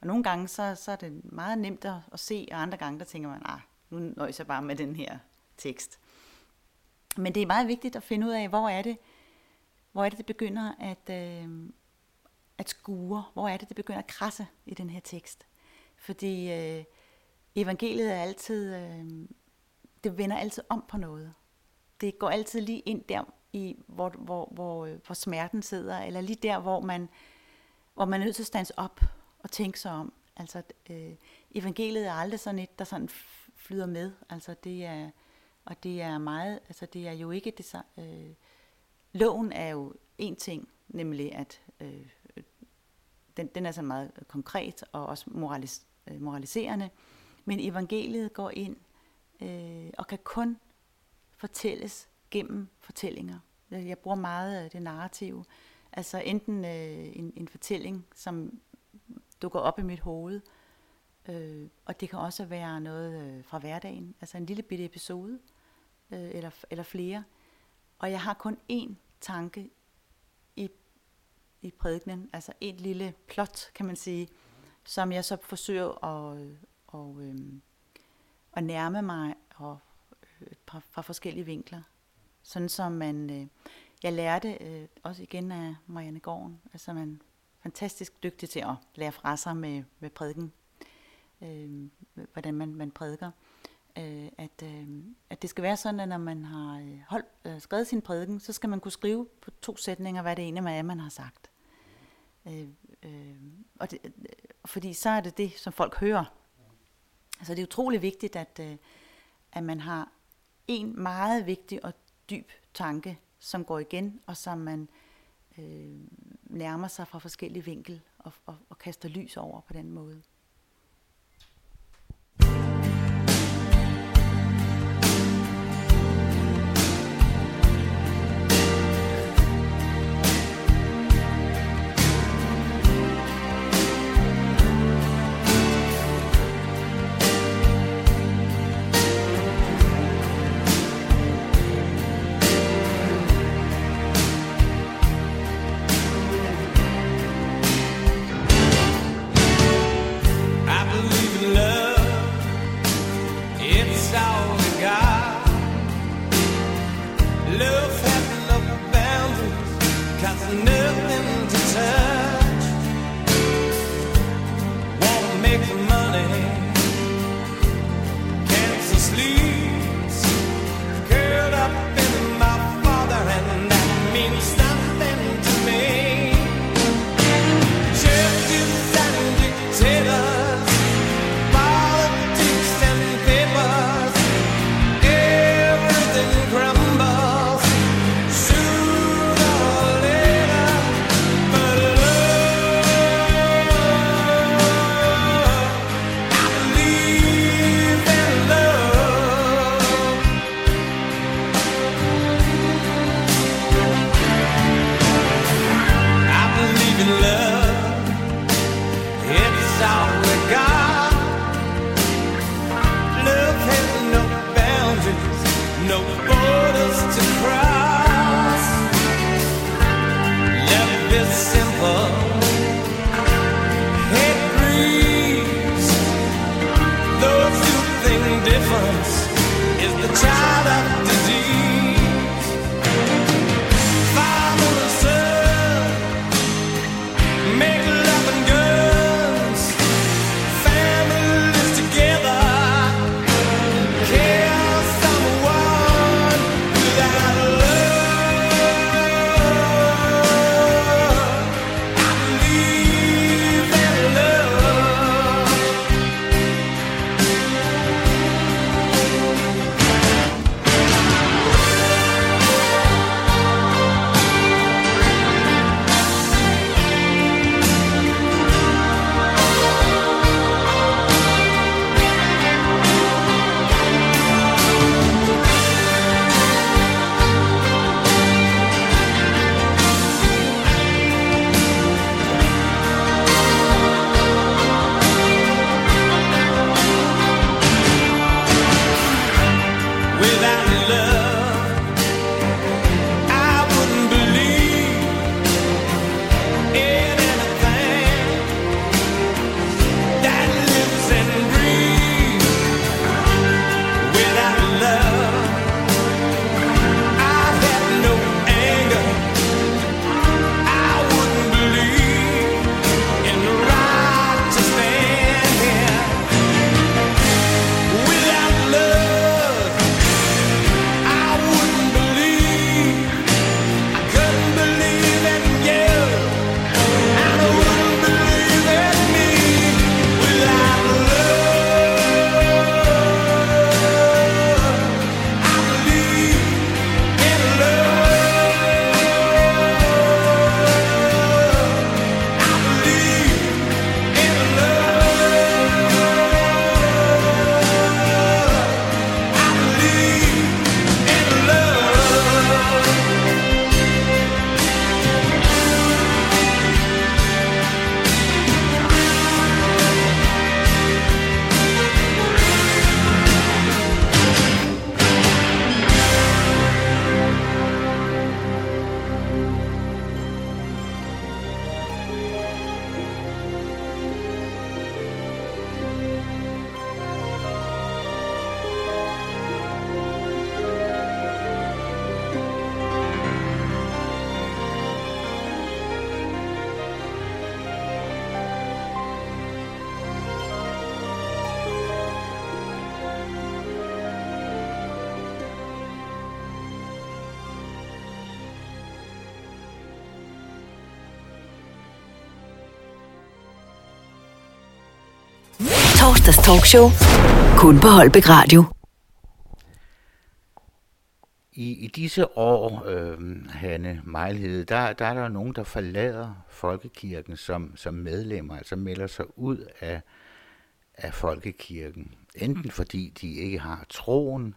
Og nogle gange, så, så er det meget nemt at, at se, og andre gange, der tænker man, ah, nu nøjes jeg bare med den her tekst. Men det er meget vigtigt at finde ud af, hvor er det, hvor er det, det begynder at, øh, at skure, hvor er det, det begynder at krasse i den her tekst. Fordi øh, evangeliet er altid, øh, det vender altid om på noget. Det går altid lige ind der, i, hvor, hvor, hvor, øh, hvor smerten sidder, eller lige der, hvor man, hvor man er nødt til at stands op og tænke sig om. Altså, øh, evangeliet er aldrig sådan et, der sådan flyder med. Altså, det er, og det er meget, altså det er jo ikke det så, Øh, loven er jo en ting, nemlig at øh, den, den er så meget konkret og også moralis, øh, moraliserende. Men evangeliet går ind øh, og kan kun fortælles gennem fortællinger. Jeg jeg bruger meget af det narrative. Altså enten øh, en, en fortælling, som dukker op i mit hoved, øh, og det kan også være noget øh, fra hverdagen, altså en lille bitte episode, øh, eller, eller flere. Og jeg har kun én tanke i, i prædikenen, altså et lille plot, kan man sige, som jeg så forsøger at, og, øh, øh at nærme mig og, øh, fra, fra forskellige vinkler. Sådan som man, øh, jeg lærte øh, også igen af Marianne Gården, altså man er fantastisk dygtig til at lære fra sig med, med prædiken, øh, hvordan man, man prædiker. Øh, at, øh, at det skal være sådan, at når man har øh, holdt, øh, skrevet sin prædiken, så skal man kunne skrive på to sætninger, hvad det egentlig er, man har sagt. Øh, øh, og det, øh, fordi så er det det, som folk hører. Altså det er utrolig vigtigt, at, øh, at man har en meget vigtig og dyb tanke, som går igen, og som man øh, nærmer sig fra forskellige vinkel og, og, og kaster lys over på den måde. Talkshow. Kun på Holbæk Radio. I, I disse år, øh, Hanne Mejlhed, der, der er der nogen, der forlader folkekirken som, som medlemmer, altså melder sig ud af, af folkekirken. Enten fordi de ikke har troen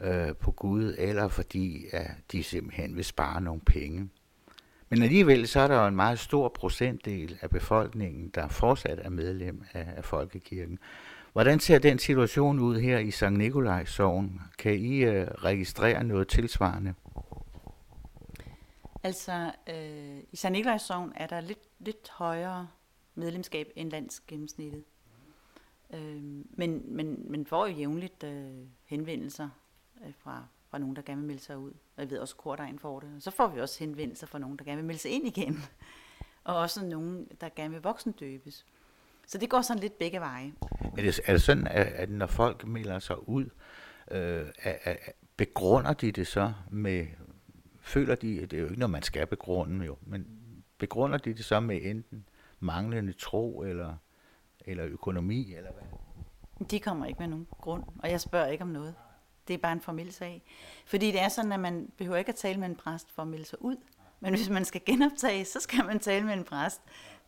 øh, på Gud, eller fordi at de simpelthen vil spare nogle penge. Men alligevel så er der jo en meget stor procentdel af befolkningen, der fortsat er medlem af, af folkekirken. Hvordan ser den situation ud her i Sankt Nikolajs Sogn? Kan I øh, registrere noget tilsvarende? Altså, øh, i St. Nikolajs Sogn er der lidt, lidt højere medlemskab end landsgennemsnittet. Øh, men, men, men får jo jævnligt øh, henvendelser øh, fra, fra nogen, der gerne vil melde sig ud. Og jeg ved også, at Kordejen får det. Og så får vi også henvendelser fra nogen, der gerne vil melde sig ind igen. Og også nogen, der gerne vil voksendøbes. Så det går sådan lidt begge veje. Er det, er det sådan, at, at når folk melder sig ud, øh, at, at, begrunder de det så med, føler de, det er jo ikke noget, man skal begrunde jo, men begrunder de det så med enten manglende tro eller, eller økonomi, eller hvad? De kommer ikke med nogen grund, og jeg spørger ikke om noget. Det er bare en formel sag. Fordi det er sådan, at man behøver ikke at tale med en præst for at melde sig ud. Men hvis man skal genoptage, så skal man tale med en præst.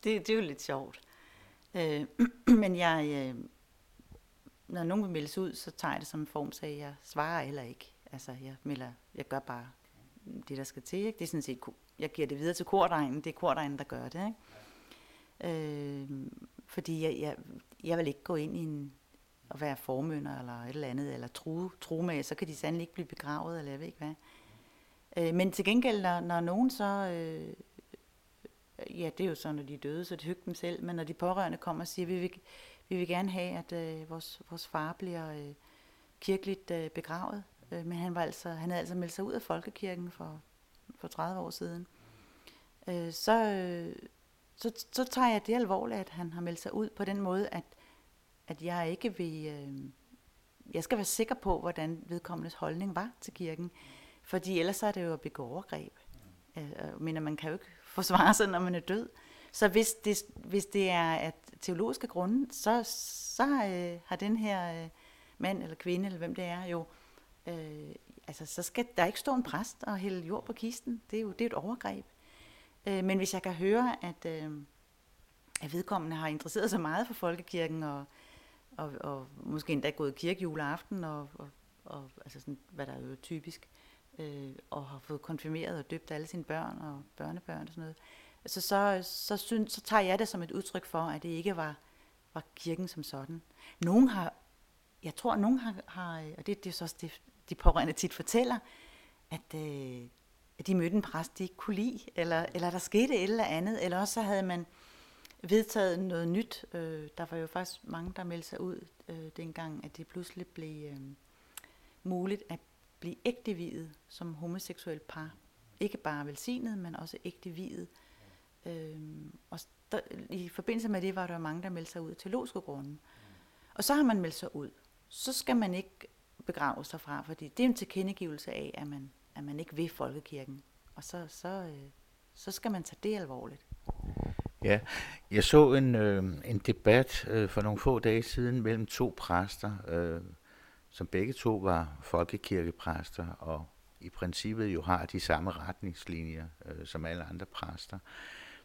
Det, det er jo lidt sjovt. Øh, men jeg, øh, når nogen vil meldes ud, så tager jeg det som en form, så jeg svarer eller ikke. Altså, jeg, melder, jeg gør bare det, der skal til. Ikke? Det er sådan set, jeg giver det videre til kordegnen. Det er kordegnen, der gør det. Ikke? Øh, fordi jeg, jeg, jeg vil ikke gå ind i en, at være formønder eller et eller andet, eller true, true med, så kan de sandelig ikke blive begravet, eller jeg ved ikke hvad. Øh, men til gengæld, når, når nogen så, øh, ja, det er jo så, når de er døde, så det hygge dem selv, men når de pårørende kommer og siger, vi vil, vi vil gerne have, at øh, vores, vores far bliver øh, kirkeligt øh, begravet, øh, men han, var altså, han havde altså meldt sig ud af folkekirken for, for 30 år siden, øh, så, øh, så, så tager jeg det alvorligt, at han har meldt sig ud på den måde, at, at jeg ikke vil... Øh, jeg skal være sikker på, hvordan vedkommendes holdning var til kirken. Fordi ellers er det jo at begå overgreb. Øh, man kan jo ikke forsvare sig, når man er død. Så hvis det, hvis det er af teologiske grunde, så, så øh, har den her øh, mand eller kvinde, eller hvem det er, jo... Øh, altså, så skal der ikke stå en præst og hælde jord på kisten. Det er jo det er et overgreb. Øh, men hvis jeg kan høre, at, øh, at vedkommende har interesseret sig meget for folkekirken, og, og, og måske endda gået kirke juleaften, og, og, og altså sådan, hvad der er jo typisk, øh, og har fået konfirmeret og døbt alle sine børn og børnebørn og sådan noget, altså så, så, synes, så tager jeg det som et udtryk for, at det ikke var, var kirken som sådan. Nogen har, jeg tror, at nogen har, har og det, det er så også det, de pårørende tit fortæller, at, øh, at de mødte en præst, de ikke kunne lide, eller, eller der skete et eller andet, eller også så havde man vedtaget noget nyt. Øh, der var jo faktisk mange, der meldte sig ud øh, dengang, at det pludselig blev øh, muligt at blive ægtevidet som homoseksuel par. Ikke bare velsignet, men også ægtevidet. Øhm, og der, i forbindelse med det var der mange, der meldte sig ud til teologiske grunde. Og så har man meldt sig ud. Så skal man ikke begrave sig fra, fordi det er en tilkendegivelse af, at man, at man ikke vil folkekirken. Og så, så, øh, så skal man tage det alvorligt. Ja, jeg så en, øh, en debat øh, for nogle få dage siden mellem to præster, øh, som begge to var folkekirkepræster, og i princippet jo har de samme retningslinjer øh, som alle andre præster.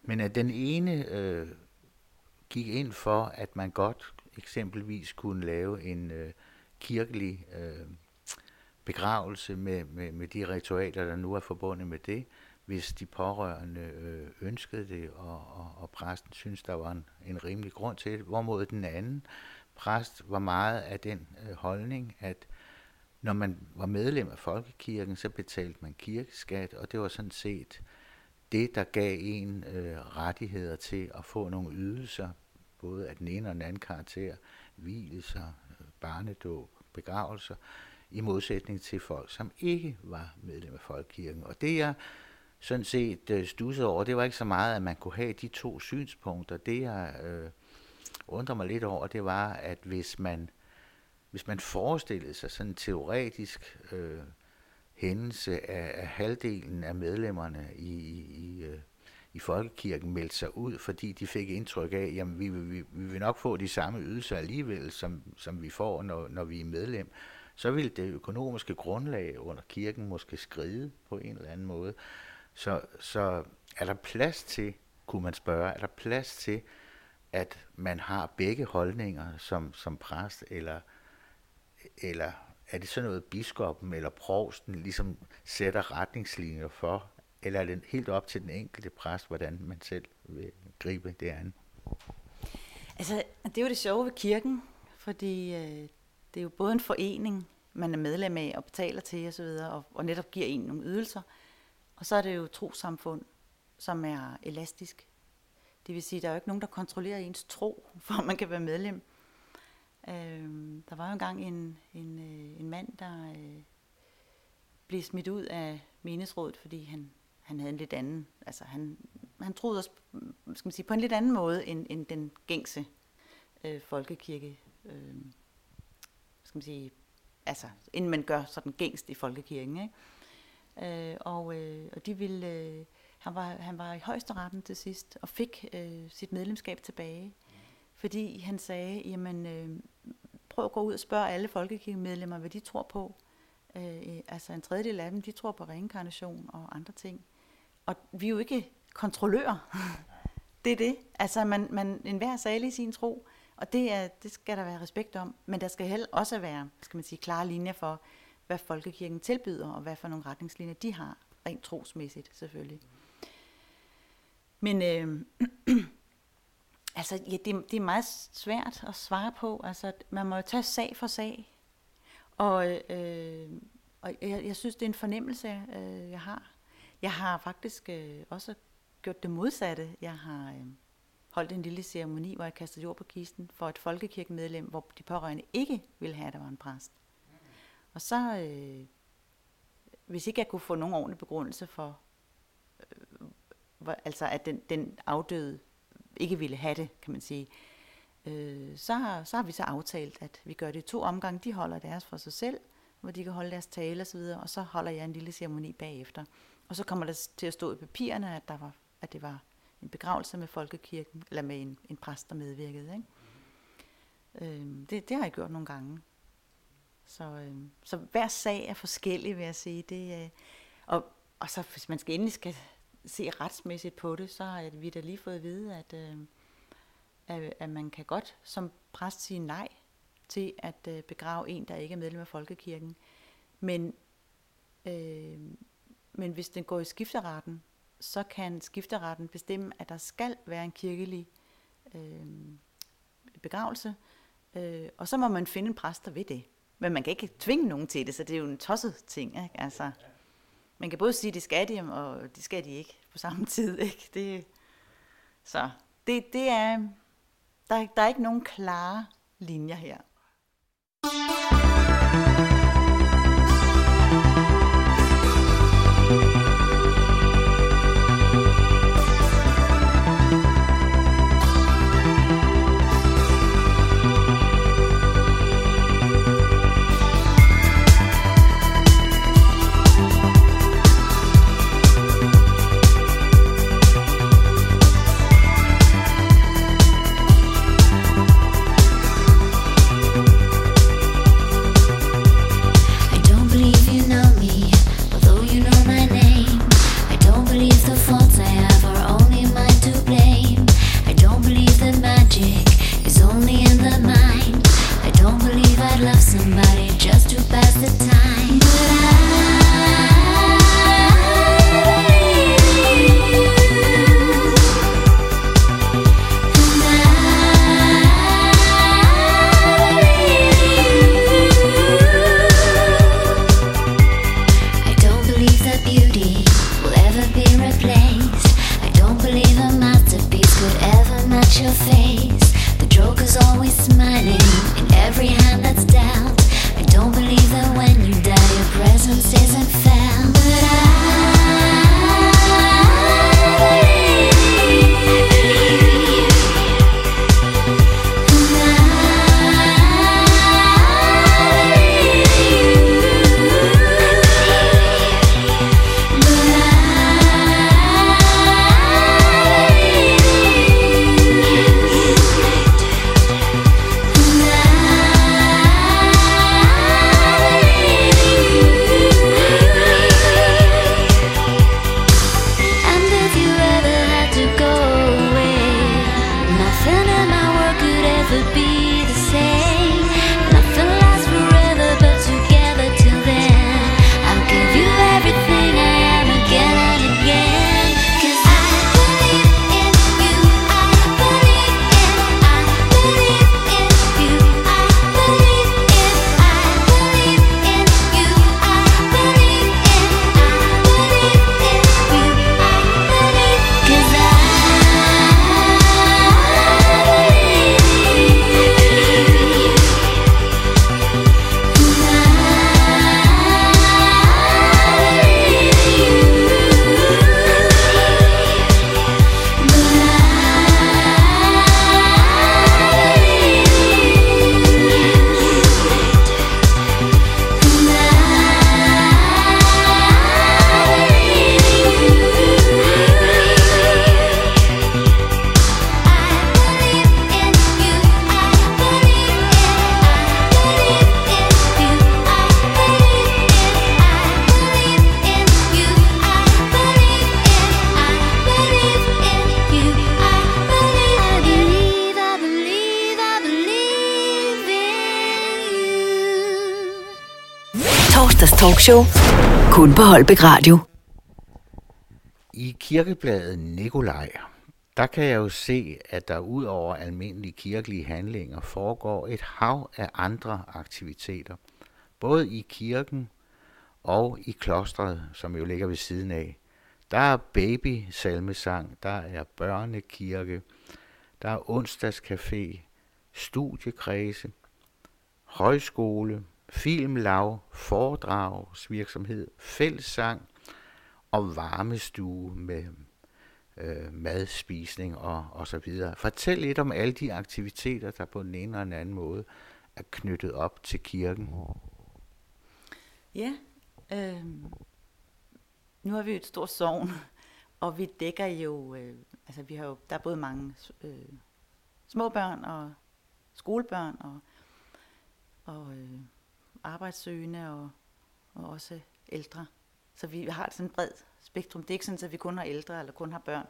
Men at den ene øh, gik ind for, at man godt eksempelvis kunne lave en øh, kirkelig øh, begravelse med, med, med de ritualer, der nu er forbundet med det, hvis de pårørende øh, ønskede det, og, og, og præsten synes, der var en, en rimelig grund til det. Hvorimod den anden præst var meget af den øh, holdning, at når man var medlem af folkekirken, så betalte man kirkeskat, og det var sådan set det, der gav en øh, rettigheder til at få nogle ydelser, både af den ene og den anden karakter, hvilelser, øh, barnedåb, begravelser, i modsætning til folk, som ikke var medlem af folkekirken. Og det jeg sådan set øh, stussede over, det var ikke så meget, at man kunne have de to synspunkter. Det jeg øh, undrer mig lidt over, det var, at hvis man, hvis man forestillede sig sådan en teoretisk øh, hændelse af, af halvdelen af medlemmerne i, i, i, øh, i folkekirken meldte sig ud, fordi de fik indtryk af, at vi, vi, vi vil nok få de samme ydelser alligevel, som, som vi får, når, når vi er medlem, så vil det økonomiske grundlag under kirken måske skride på en eller anden måde. Så, så er der plads til, kunne man spørge, er der plads til, at man har begge holdninger som, som præst, eller, eller er det sådan noget, biskoppen eller provsten ligesom sætter retningslinjer for, eller er det helt op til den enkelte præst, hvordan man selv vil gribe det an? Altså, det er jo det sjove ved kirken, fordi øh, det er jo både en forening, man er medlem af og betaler til osv., og, og netop giver en nogle ydelser, og så er det jo trosamfund, som er elastisk. Det vil sige, der er jo ikke nogen, der kontrollerer ens tro, for man kan være medlem. Øh, der var jo engang en, en, øh, en mand, der øh, blev smidt ud af menighedsrådet, fordi han, han havde en lidt anden, altså han, han troede også skal man sige, på en lidt anden måde end, end den gængse øh, folkekirke, øh, skal man sige, altså inden man gør sådan gængst i folkekirken, ikke? Øh, og, øh, og de ville, øh, han, var, han var i højesteretten til sidst og fik øh, sit medlemskab tilbage, fordi han sagde, jamen øh, prøv at gå ud og spørge alle folkekirkemedlemmer, hvad de tror på. Øh, altså en tredjedel af dem, de tror på reinkarnation og andre ting. Og vi er jo ikke kontrollører. det er det. Altså man, man, enhver sag i sin tro, og det, er, det skal der være respekt om. Men der skal heller også være, skal man sige, klare linjer for, hvad folkekirken tilbyder, og hvad for nogle retningslinjer de har, rent trosmæssigt selvfølgelig. Men øh, altså, ja, det, det er meget svært at svare på. Altså, man må jo tage sag for sag. Og, øh, og jeg, jeg synes, det er en fornemmelse, øh, jeg har. Jeg har faktisk øh, også gjort det modsatte. Jeg har øh, holdt en lille ceremoni, hvor jeg kastede jord på kisten for et folkekirkemedlem, hvor de pårørende ikke ville have, at der var en præst. Og så, øh, hvis ikke jeg kunne få nogen ordentlig begrundelse for, øh, hvor, altså at den, den afdøde ikke ville have det, kan man sige, øh, så, har, så har vi så aftalt, at vi gør det i to omgange. De holder deres for sig selv, hvor de kan holde deres tale osv., og så holder jeg en lille ceremoni bagefter. Og så kommer der til at stå i papirerne, at, der var, at det var en begravelse med folkekirken, eller med en, en præst, der medvirkede. Ikke? Øh, det, det har jeg gjort nogle gange. Så, øh, så hver sag er forskellig, vil jeg sige. Det, øh, og, og så hvis man skal endelig skal se retsmæssigt på det, så har vi da lige fået at vide, at, øh, at, at man kan godt som præst sige nej til at øh, begrave en, der ikke er medlem af folkekirken. Men, øh, men hvis den går i skifteretten, så kan skifteretten bestemme, at der skal være en kirkelig øh, begravelse, øh, og så må man finde en præst, der ved det. Men man kan ikke tvinge nogen til det, så det er jo en tosset ting. Ikke? Altså, man kan både sige, at det skal de, og det skal de ikke på samme tid. Ikke? Det, så det, det er, der, der er ikke nogen klare linjer her. Talkshow. Kun på Holbæk Radio. I kirkebladet Nikolaj, der kan jeg jo se, at der ud over almindelige kirkelige handlinger foregår et hav af andre aktiviteter. Både i kirken og i klostret, som jo ligger ved siden af. Der er baby-salmesang, der er børnekirke, der er onsdagscafé, studiekredse, højskole, filmlav, foredragsvirksomhed, fællessang og varmestue med øh, madspisning og, og så videre. Fortæl lidt om alle de aktiviteter, der på den ene eller den anden måde er knyttet op til kirken. Ja, øh, nu har vi jo et stort sovn, og vi dækker jo, øh, altså vi har jo, der er både mange øh, små børn og skolebørn og, og øh, arbejdssøgende og, og også ældre. Så vi har sådan et bredt spektrum. Det er ikke sådan, at vi kun har ældre eller kun har børn.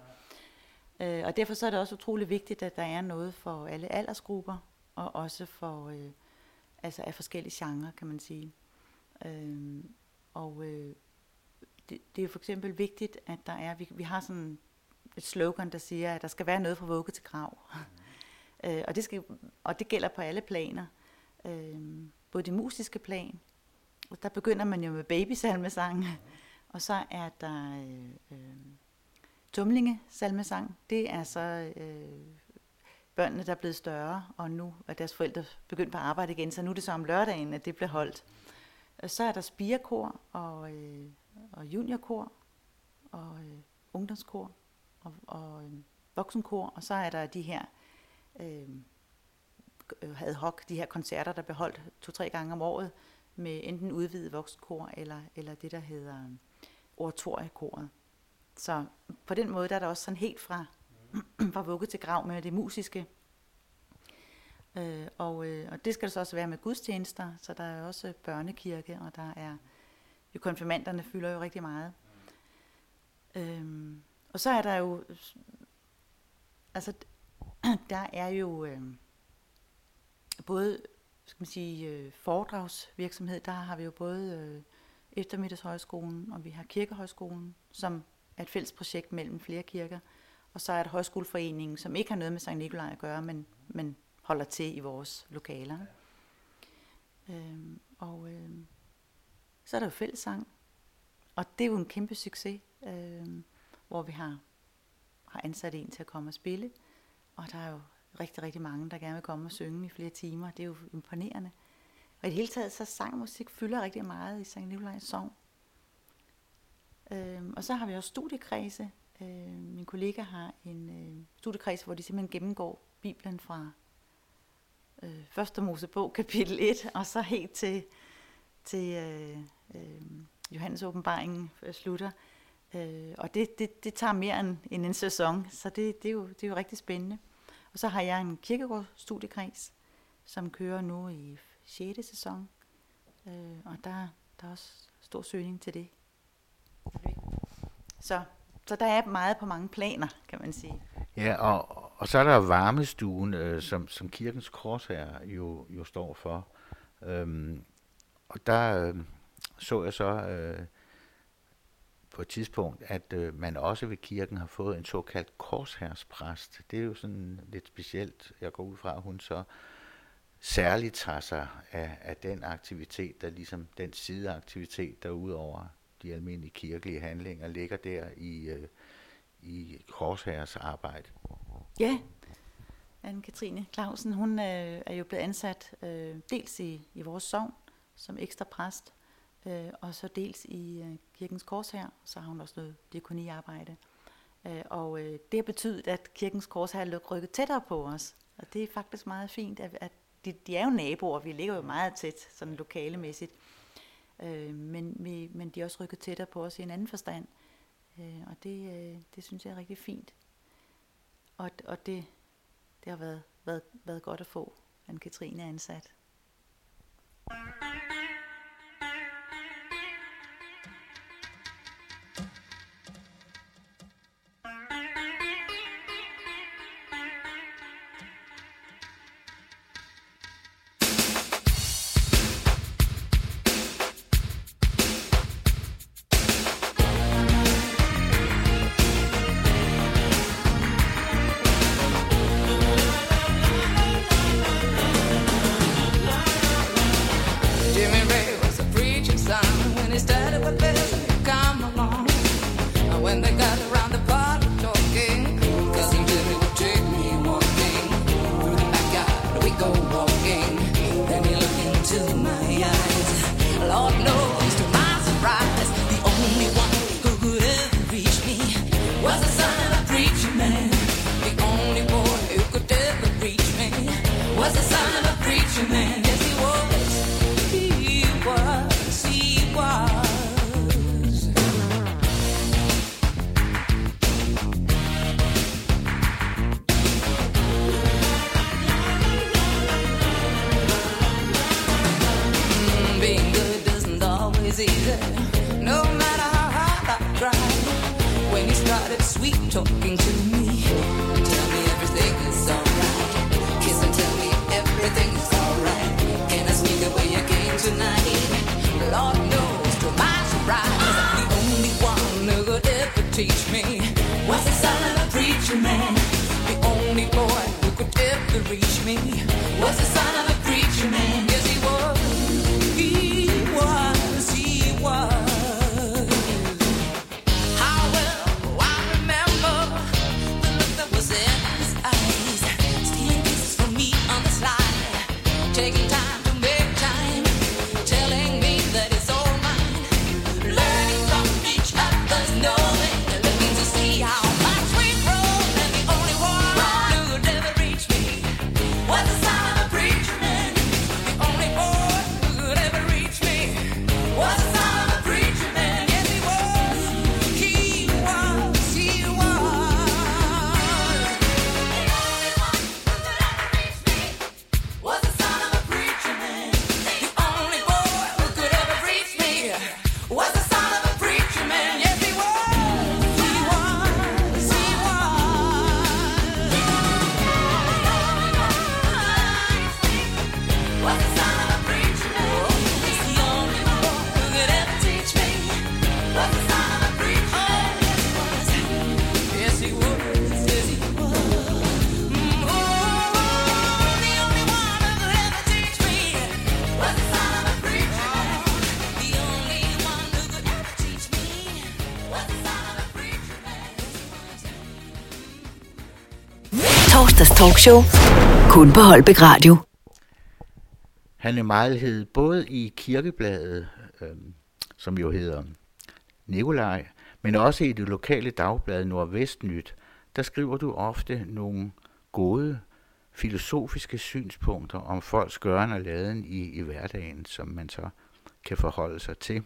Øh, og derfor så er det også utrolig vigtigt, at der er noget for alle aldersgrupper, og også for øh, altså af forskellige genrer, kan man sige. Øh, og øh, det, det er for eksempel vigtigt, at der er, vi, vi har sådan et slogan, der siger, at der skal være noget fra vugge til grav. øh, og, det skal, og det gælder på alle planer. Øh, på det musiske plan, og der begynder man jo med babysalmesang, og så er der øh, øh, tumlinge salmesang. Det er så øh, børnene, der er blevet større, og nu er deres forældre begyndt på arbejde igen, så nu er det så om lørdagen, at det bliver holdt. Og så er der spirekor og, øh, og juniorkor og øh, ungdomskor og, og øh, voksenkor, og så er der de her øh, Øh, ad hoc, de her koncerter, der blev holdt to-tre gange om året, med enten udvidet voksenkor eller, eller det, der hedder øh, oratoriekoret. Så på den måde der er der også sådan helt fra, fra vugge til grav med det musiske. Øh, og, øh, og det skal der så også være med gudstjenester, så der er også børnekirke, og der er jo konfirmanderne fylder jo rigtig meget. Øhm, og så er der jo, altså der er jo øh, både skal man sige, øh, foredragsvirksomhed, der har vi jo både øh, eftermiddagshøjskolen, og vi har kirkehøjskolen, som er et fælles projekt mellem flere kirker. Og så er der højskoleforeningen, som ikke har noget med Sankt Nikolaj at gøre, men, men holder til i vores lokaler. Øhm, og øh, så er der jo fællessang, og det er jo en kæmpe succes, øh, hvor vi har, har ansat en til at komme og spille. Og der er jo rigtig, rigtig mange, der gerne vil komme og synge i flere timer. Det er jo imponerende. Og i det hele taget, så sangmusik fylder rigtig meget i Sankt Nikolajs Sogn. Øhm, og så har vi også studiekredse. Øhm, min kollega har en øh, studiekreds, hvor de simpelthen gennemgår Bibelen fra øh, første Mosebog, kapitel 1, og så helt til, til øh, øh, Johannes åbenbaringen øh, slutter. Øh, og det, det, det tager mere end, end en sæson, så det, det, er jo, det er jo rigtig spændende. Og så har jeg en kirkegårdsstudiekreds, som kører nu i 6. sæson. Øh, og der, der er også stor søgning til det. Så, så der er meget på mange planer, kan man sige. Ja, og, og så er der varmestuen, øh, som, som kirkens korsherre jo, jo står for. Øhm, og der øh, så jeg så øh, på et tidspunkt, at øh, man også ved kirken har fået en såkaldt korsherrespræst. Det er jo sådan lidt specielt. Jeg går ud fra, at hun så særligt tager sig af, af den aktivitet, der ligesom den sideaktivitet, der udover de almindelige kirkelige handlinger, ligger der i, øh, i korsherres arbejde. Ja, Anne-Katrine Clausen, hun øh, er jo blevet ansat øh, dels i, i vores sovn som ekstra præst, øh, og så dels i øh, kirkens korshær, så har hun også noget diakoniarbejde. Øh, og øh, det har betydet, at kirkens korshær er rykket tættere på os, og det er faktisk meget fint, at, at de, de er jo naboer, vi ligger jo meget tæt, sådan lokalemæssigt, øh, men, vi, men de er også rykket tættere på os i en anden forstand, øh, og det, øh, det synes jeg er rigtig fint. Og, og det, det har været, været, været godt at få Anne-Katrine ansat. preacher talkshow. Kun på Holbæk Radio. Han er meget hed både i kirkebladet, øh, som jo hedder Nikolaj, men også i det lokale dagblad Nordvestnyt. Der skriver du ofte nogle gode filosofiske synspunkter om folks gøren og laden i, i hverdagen, som man så kan forholde sig til.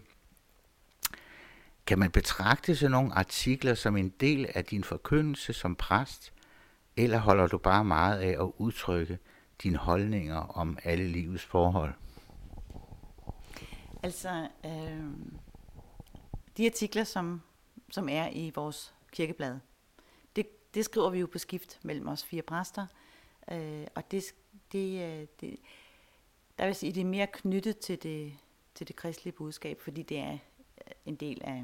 Kan man betragte sådan nogle artikler som en del af din forkyndelse som præst, eller holder du bare meget af at udtrykke dine holdninger om alle livets forhold? Altså, øh, de artikler, som, som er i vores kirkeblad, det, det skriver vi jo på skift mellem os fire præster. Øh, og det, det, øh, det, der vil sige, det er mere knyttet til det, til det kristelige budskab, fordi det er en del af,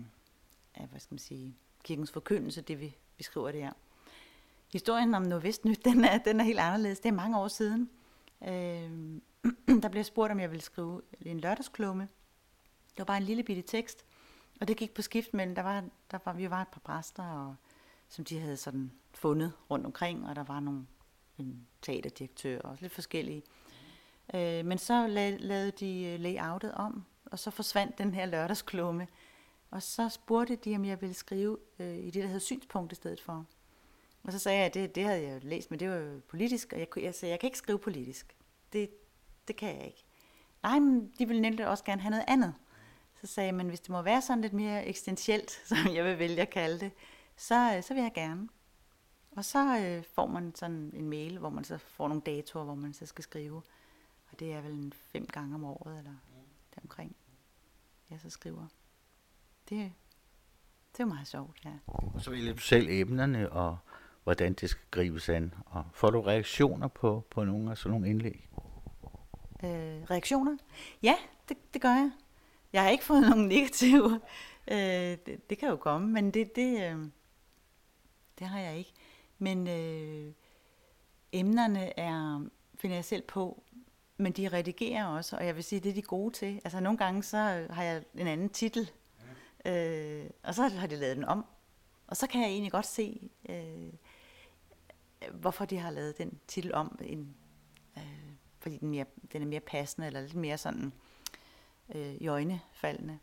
af hvad skal man sige, kirkens forkyndelse, det vi, vi skriver det her. Historien om Nordvestnyt, den er, den er helt anderledes. Det er mange år siden. Øh, der blev spurgt, om jeg ville skrive en lørdagsklumme. Det var bare en lille bitte tekst. Og det gik på skift mellem, der var, der var, vi var et par præster, og, som de havde sådan fundet rundt omkring, og der var nogle en teaterdirektør og lidt forskellige. Øh, men så la- lavede de øh, layoutet om, og så forsvandt den her lørdagsklumme. Og så spurgte de, om jeg ville skrive øh, i det, der hed synspunkt i stedet for. Og så sagde jeg, at det, det havde jeg jo læst, men det var jo politisk, og jeg, jeg sagde, jeg kan ikke skrive politisk. Det, det kan jeg ikke. Nej, men de ville nemlig også gerne have noget andet. Så sagde jeg, men hvis det må være sådan lidt mere eksistentielt, som jeg vil vælge at kalde det, så, øh, så vil jeg gerne. Og så øh, får man sådan en mail, hvor man så får nogle datoer, hvor man så skal skrive. Og det er vel en fem gange om året, eller deromkring, jeg så skriver. Det, det er jo meget sjovt, ja. Og så vælger du selv emnerne og hvordan det skal gribes an. Og får du reaktioner på, på nogle af sådan nogle indlæg? Øh, reaktioner? Ja, det, det gør jeg. Jeg har ikke fået nogen negative. Øh, det, det kan jo komme, men det, det, øh, det har jeg ikke. Men øh, emnerne er, finder jeg selv på, men de redigerer også, og jeg vil sige, det er de gode til. Altså nogle gange, så har jeg en anden titel, øh, og så har de lavet den om. Og så kan jeg egentlig godt se, øh, hvorfor de har lavet den titel om, en, øh, fordi den, mere, den er mere passende, eller lidt mere sådan øh, i øjnefaldende.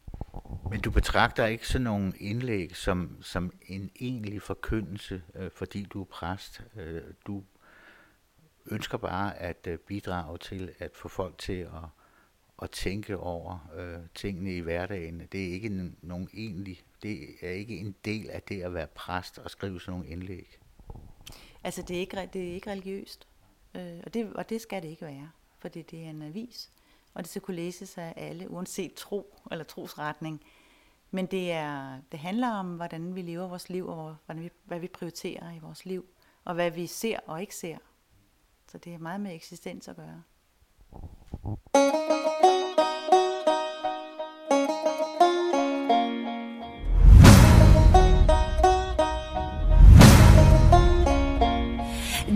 Men du betragter ikke sådan nogle indlæg som, som en egentlig forkyndelse, øh, fordi du er præst. Øh, du ønsker bare at øh, bidrage til at få folk til at, at tænke over øh, tingene i hverdagen. Det er ikke en, nogen egentlig, det er ikke en del af det at være præst og skrive sådan nogle indlæg. Altså, det er ikke, det er ikke religiøst. Øh, og, det, og det skal det ikke være, fordi det er en avis. Og det skal kunne læses af alle, uanset tro eller trosretning. Men det, er, det handler om, hvordan vi lever vores liv, og hvordan vi, hvad vi prioriterer i vores liv, og hvad vi ser og ikke ser. Så det er meget med eksistens at gøre.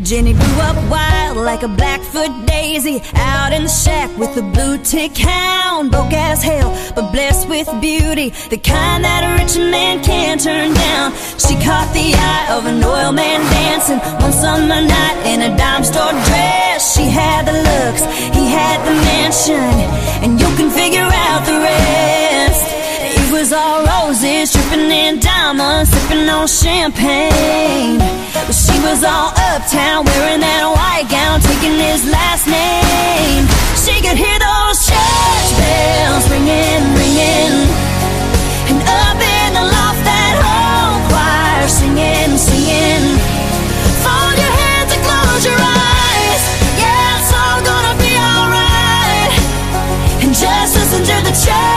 Jenny grew up wild like a blackfoot daisy Out in the shack with a blue tick hound Broke as hell, but blessed with beauty The kind that a rich man can't turn down. She caught the eye of an oil man dancing One summer night in a dime store dress. She had the looks, he had the mansion And you can figure out the rest was all roses, dripping in diamonds Sipping on champagne but she was all uptown, wearing that white gown, taking his last name. She could hear those church bells ringing, ringing. And up in the loft, that whole choir singing, singing. Fold your hands and close your eyes. Yeah, it's all gonna be alright. And just listen to the church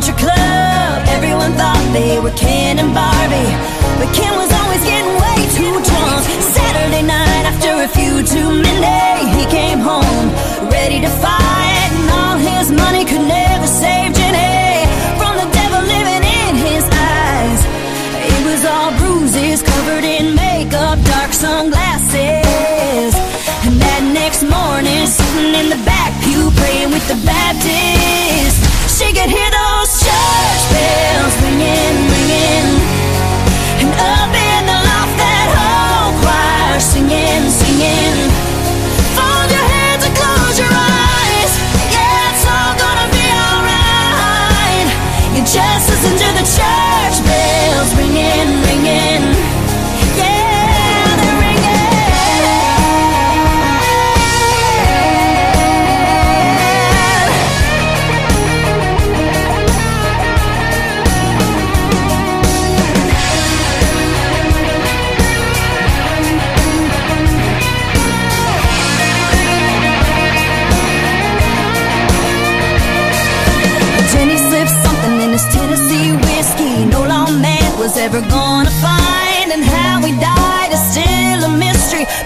country club. Everyone thought they were Ken and Barbie, but Ken was always getting way too drunk. Saturday night after a few too many, he came home ready to fight, and all his money could never save Jenny from the devil living in his eyes. It was all bruises covered in makeup, dark sunglasses. And that next morning, sitting in the back pew praying with the Baptist, she could hear those church bells ringing, ringing.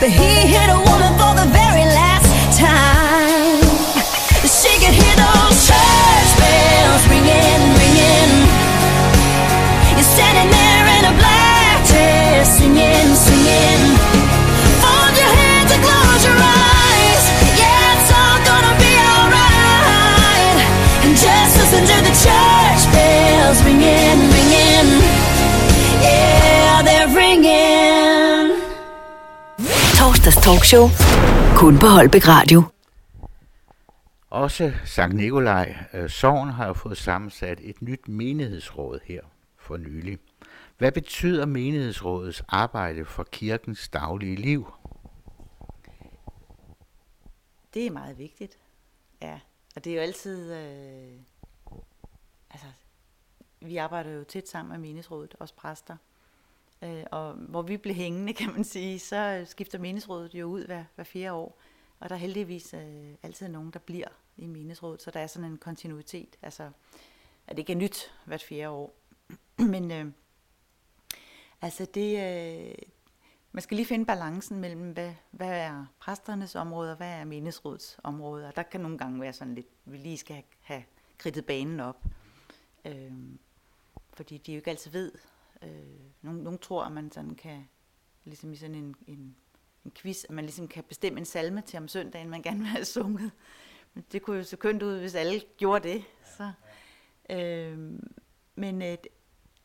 He hit a talkshow. Kun på Holbæk Radio. Også Sankt Nikolaj øh, Sogn har jo fået sammensat et nyt menighedsråd her for nylig. Hvad betyder menighedsrådets arbejde for kirkens daglige liv? Det er meget vigtigt. Ja, og det er jo altid... Øh, altså, vi arbejder jo tæt sammen med menighedsrådet, også præster. Øh, og hvor vi blev hængende, kan man sige, så skifter menighedsrådet jo ud hver, hver fjerde år. Og der er heldigvis øh, altid nogen, der bliver i menighedsrådet, så der er sådan en kontinuitet. Altså, at det ikke er nyt hvert fjerde år. Men øh, altså det, øh, man skal lige finde balancen mellem, hvad, hvad er præsternes område, og hvad er menighedsrådets område. Og der kan nogle gange være sådan lidt, vi lige skal have, have kridtet banen op. Øh, fordi de jo ikke altid ved. Øh, nogen, nogen tror, at man sådan kan, ligesom i sådan en, en, en quiz, at man ligesom kan bestemme en salme til om søndagen, man gerne vil have sunget. Men det kunne jo se kønt ud, hvis alle gjorde det. Så, øh, men øh,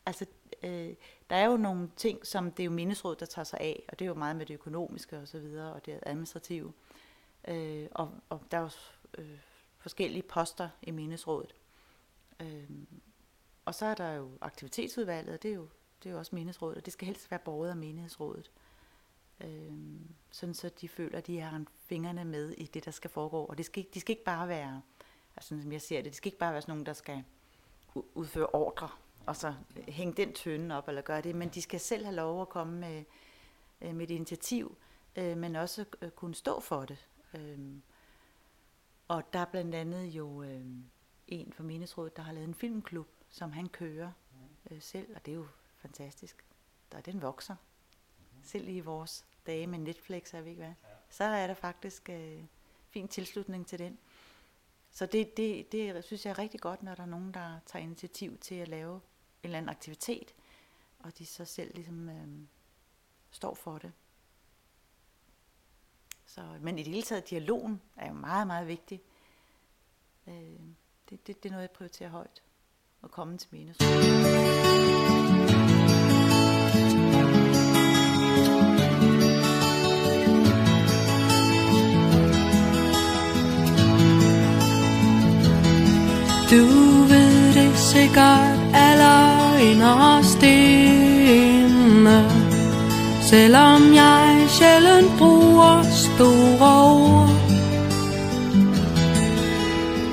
altså, øh, der er jo nogle ting, som det er jo mindesråd, der tager sig af, og det er jo meget med det økonomiske og så videre, og det administrative. Øh, og, og der er jo øh, forskellige poster i mindesrådet. Øh, og så er der jo aktivitetsudvalget, og det er jo, det er jo også menighedsrådet, og det skal helst være borget af menighedsrådet. Øh, sådan så de føler, at de har fingrene med i det, der skal foregå. Og det skal, ikke- de skal ikke bare være, altså som jeg ser det, det skal ikke bare være sådan nogen, der skal udføre ordre, og så hænge den tønde op eller gøre det, men de skal selv have lov at komme med, øh, med et initiativ, øh, men også øh, kunne stå for det. Øh, og der er blandt andet jo øh, en fra menighedsrådet, der har lavet en filmklub, som han kører øh, selv, og det er jo fantastisk. Der den vokser. Selv i vores dage med Netflix, er vi ikke hvad? Så er der faktisk øh, fin tilslutning til den. Så det, det, det synes jeg er rigtig godt, når der er nogen, der tager initiativ til at lave en eller anden aktivitet, og de så selv ligesom øh, står for det. Så, men i det hele taget, dialogen er jo meget, meget vigtig. Øh, det, det, det er noget, jeg prioriterer højt. At komme til menighedsrådet. Du ved det sikkert aller inderst inde. Selvom jeg sjældent bruger store ord.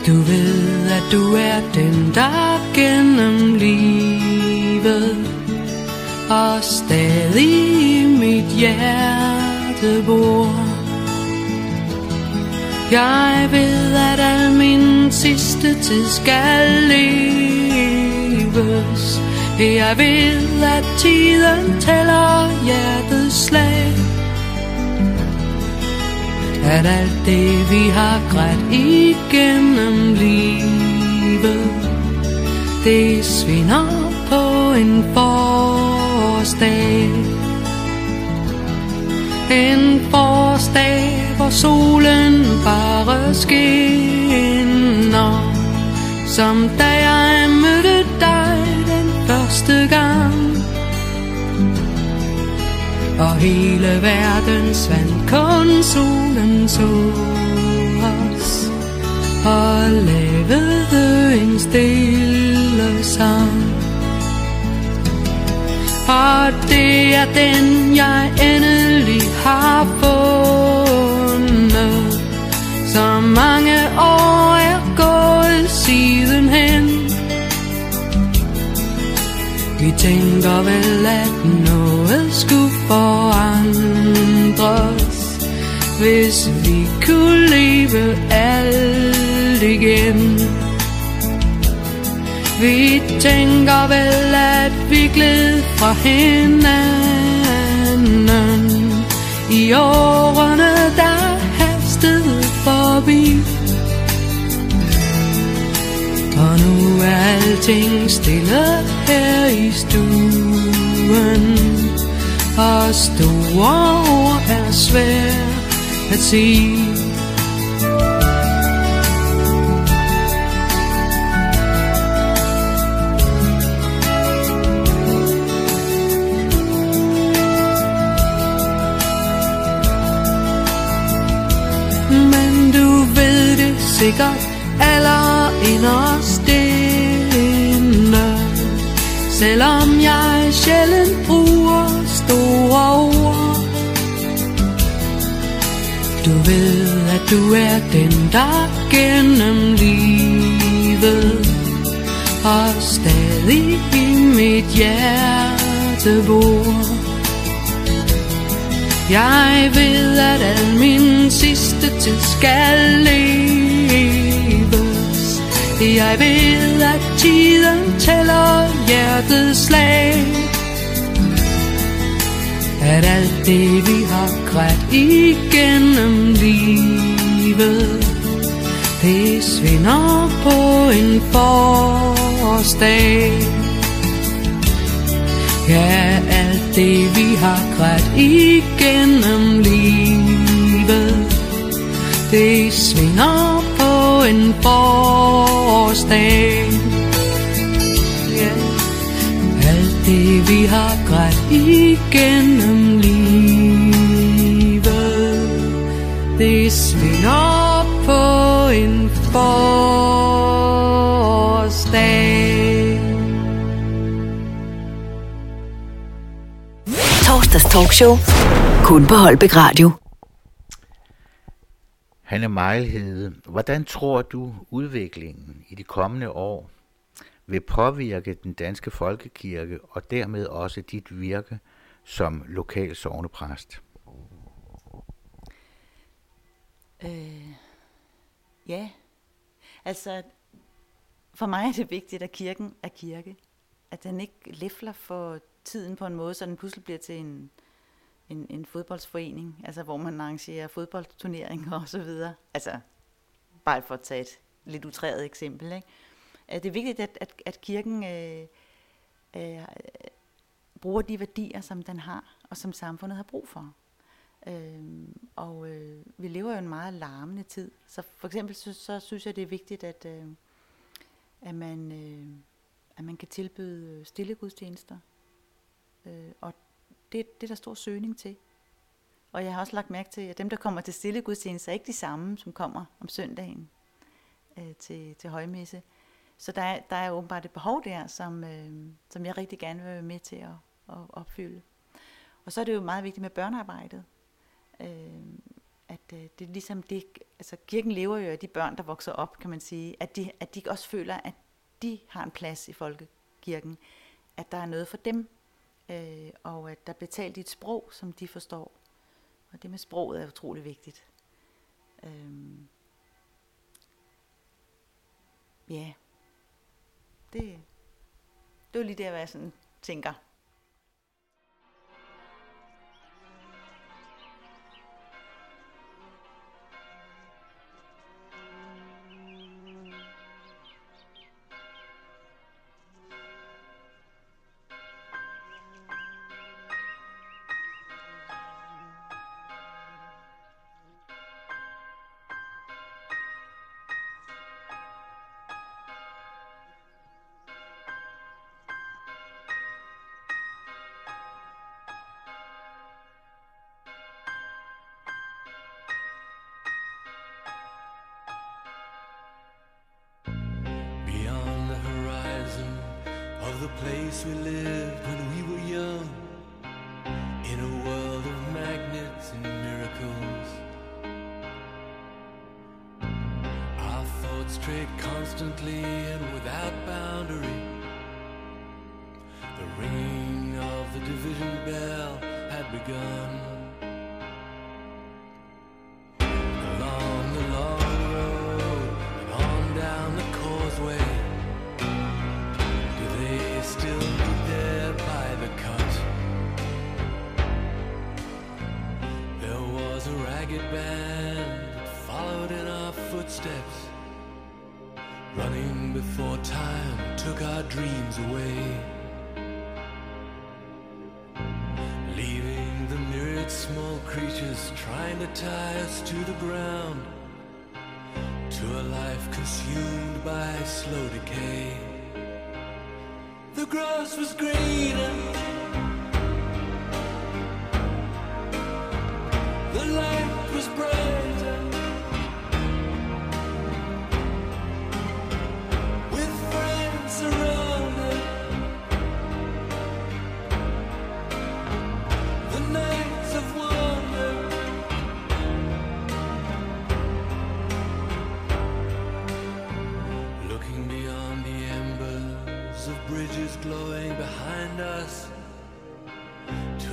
Du ved at du er den der gennem livet Og stadig i mit hjerte bor jeg ved, at al min sidste tid skal leves. Jeg ved, at tiden tæller hjertets slag. At alt det, vi har grædt igennem livet, det svinder på en forårsdag. En forårsdag, hvor solen bare skinner. Som da jeg mødte dig den første gang. Og hele verden svandt, kun solen så os Og lavede en stille sang. Og det er den, jeg endelig har fået. Tænker vel, at noget skulle forandres Hvis vi kunne leve alt igen. Vi tænker vel, at vi gled fra hinanden. I årene, der hastede forbi og nu er alting stille her i stuen. Og store ord er svært at sige. Men du ved det sikkert aller inderst inde Selvom jeg sjældent bruger store ord. Du ved at du er den der gennem livet Og stadig i mit hjerte bor. Jeg ved, at al min sidste tid skal leve jeg ved, at tiden tæller hjertets slag. At alt det, vi har grædt igennem livet, det svinder på en forårsdag. Ja, alt det vi har grædt igennem livet Det svinder en forårsdag yeah. grædt igennem livet. Det svinger på en forårsdag. Torsdags talkshow. Kun på Holbæk Radio. Hanne Mejlhede, hvordan tror du udviklingen i de kommende år vil påvirke den danske folkekirke og dermed også dit virke som lokal sovnepræst? Øh, ja, altså for mig er det vigtigt, at kirken er kirke. At den ikke læfler for tiden på en måde, så den pludselig bliver til en, en, en fodboldsforening, altså hvor man arrangerer fodboldturneringer og så videre. Altså, bare for at tage et lidt utræet eksempel. Ikke? At det er vigtigt, at, at, at kirken øh, øh, bruger de værdier, som den har, og som samfundet har brug for. Øh, og øh, vi lever jo en meget larmende tid. Så for eksempel så, så synes jeg, det er vigtigt, at, øh, at, man, øh, at man kan tilbyde stille gudstjenester. Øh, og det, det er der stor søgning til. Og jeg har også lagt mærke til, at dem, der kommer til stille gudstjenester, er ikke de samme, som kommer om søndagen øh, til, til højmesse. Så der er, der er åbenbart et behov der, som, øh, som jeg rigtig gerne vil være med til at, at opfylde. Og så er det jo meget vigtigt med børnearbejdet. Øh, at øh, det er ligesom det, altså kirken lever jo af de børn, der vokser op, kan man sige, at de, at de også føler, at de har en plads i folkekirken, at der er noget for dem, øh, og at der bliver talt i et sprog, som de forstår. Og det med sproget er utrolig vigtigt. Øhm. ja, det, det var lige der, hvad jeg sådan tænker.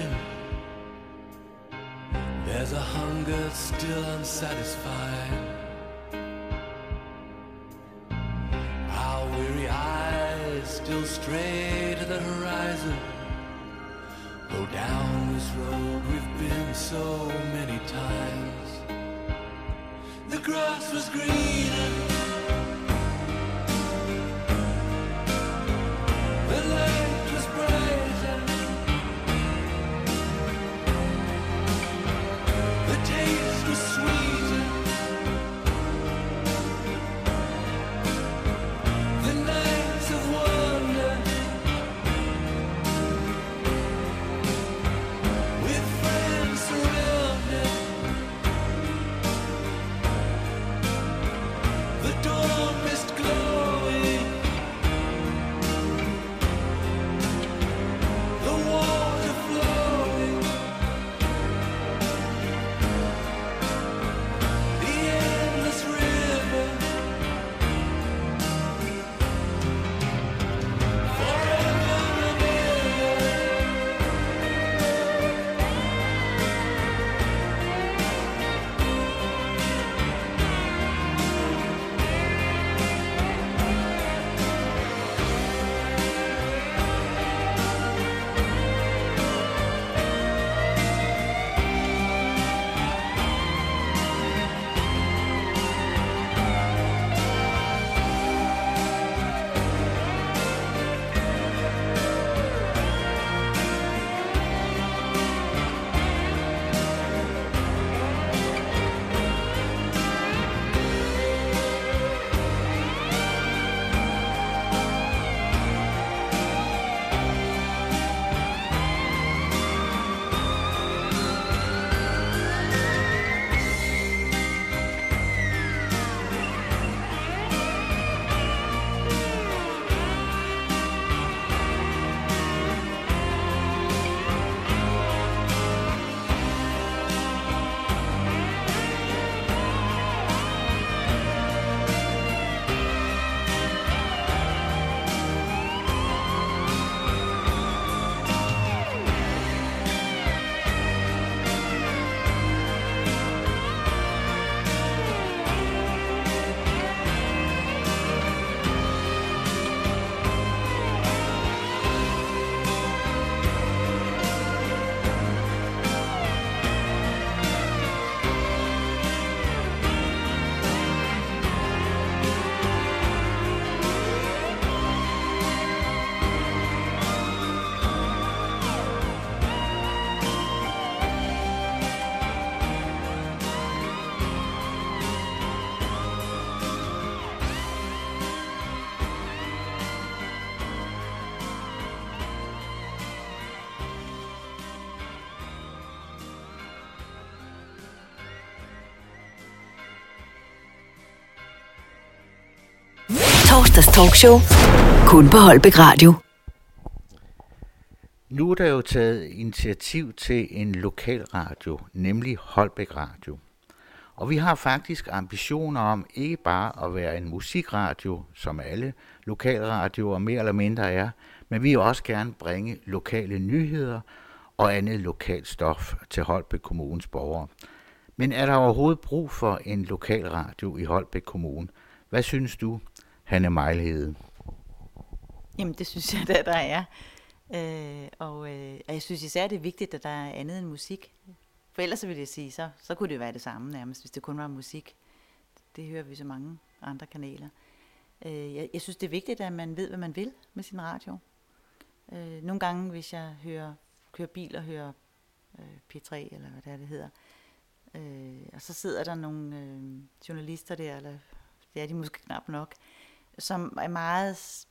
Ambition. There's a hunger still unsatisfied. Our weary eyes still stray to the horizon. Go down this road we've been so many times. The grass was greener. Torsdags talkshow. Kun på Holbæk Radio. Nu er der jo taget initiativ til en lokal radio, nemlig Holbæk Radio. Og vi har faktisk ambitioner om ikke bare at være en musikradio, som alle lokalradioer mere eller mindre er, men vi vil også gerne bringe lokale nyheder og andet lokalt stof til Holbæk Kommunes borgere. Men er der overhovedet brug for en lokal radio i Holbæk Kommune? Hvad synes du, Hanne Mejlhede? Jamen, det synes jeg da, der er. Øh, og, øh, og jeg synes især, det er vigtigt, at der er andet end musik. For ellers så vil jeg sige, så, så kunne det være det samme nærmest, hvis det kun var musik. Det hører vi så mange andre kanaler. Øh, jeg, jeg synes, det er vigtigt, at man ved, hvad man vil med sin radio. Øh, nogle gange, hvis jeg hører, kører bil og hører øh, P3, eller hvad det er, det hedder, øh, og så sidder der nogle øh, journalister der, eller det er de måske knap nok, som er meget,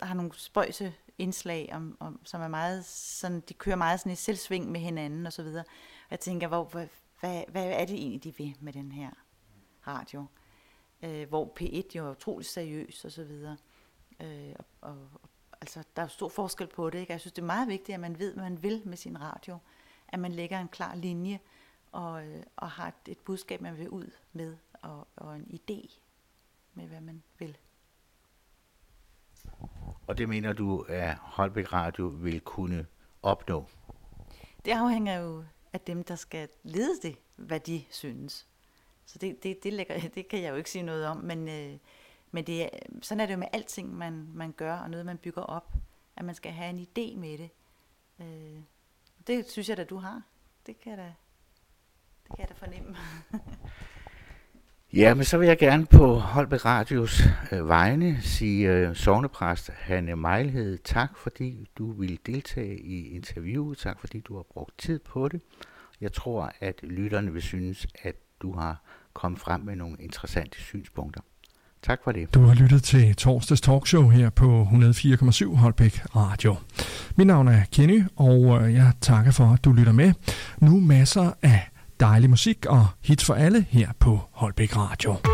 har nogle spøjse indslag, om, om, som er meget sådan, de kører meget sådan i selvsving med hinanden og så videre. Og jeg tænker, hvor, hvad, hvad, hvad er det egentlig, de vil med den her radio? Øh, hvor P1 jo er utrolig seriøs og så videre. Øh, og, og, altså, der er jo stor forskel på det, ikke? Jeg synes, det er meget vigtigt, at man ved, hvad man vil med sin radio. At man lægger en klar linje og, øh, og har et budskab, man vil ud med, og, og en idé med, hvad man vil. Og det mener du, at Holbæk Radio vil kunne opnå? Det afhænger jo af dem, der skal lede det, hvad de synes. Så det, det, det, lægger, det kan jeg jo ikke sige noget om, men, øh, men det er, sådan er det jo med alting, man, man gør, og noget, man bygger op, at man skal have en idé med det. Øh, det synes jeg da, du har. Det kan jeg da, det kan jeg da fornemme. Ja, men så vil jeg gerne på Holbæk Radios øh, vegne sige øh, sovnepræst Hanne Mejlhed tak, fordi du ville deltage i interviewet. Tak, fordi du har brugt tid på det. Jeg tror, at lytterne vil synes, at du har kommet frem med nogle interessante synspunkter. Tak for det. Du har lyttet til torsdags talkshow her på 104,7 Holbæk Radio. Mit navn er Kenny, og øh, jeg takker for, at du lytter med. Nu masser af dejlig musik og hits for alle her på Holbæk Radio.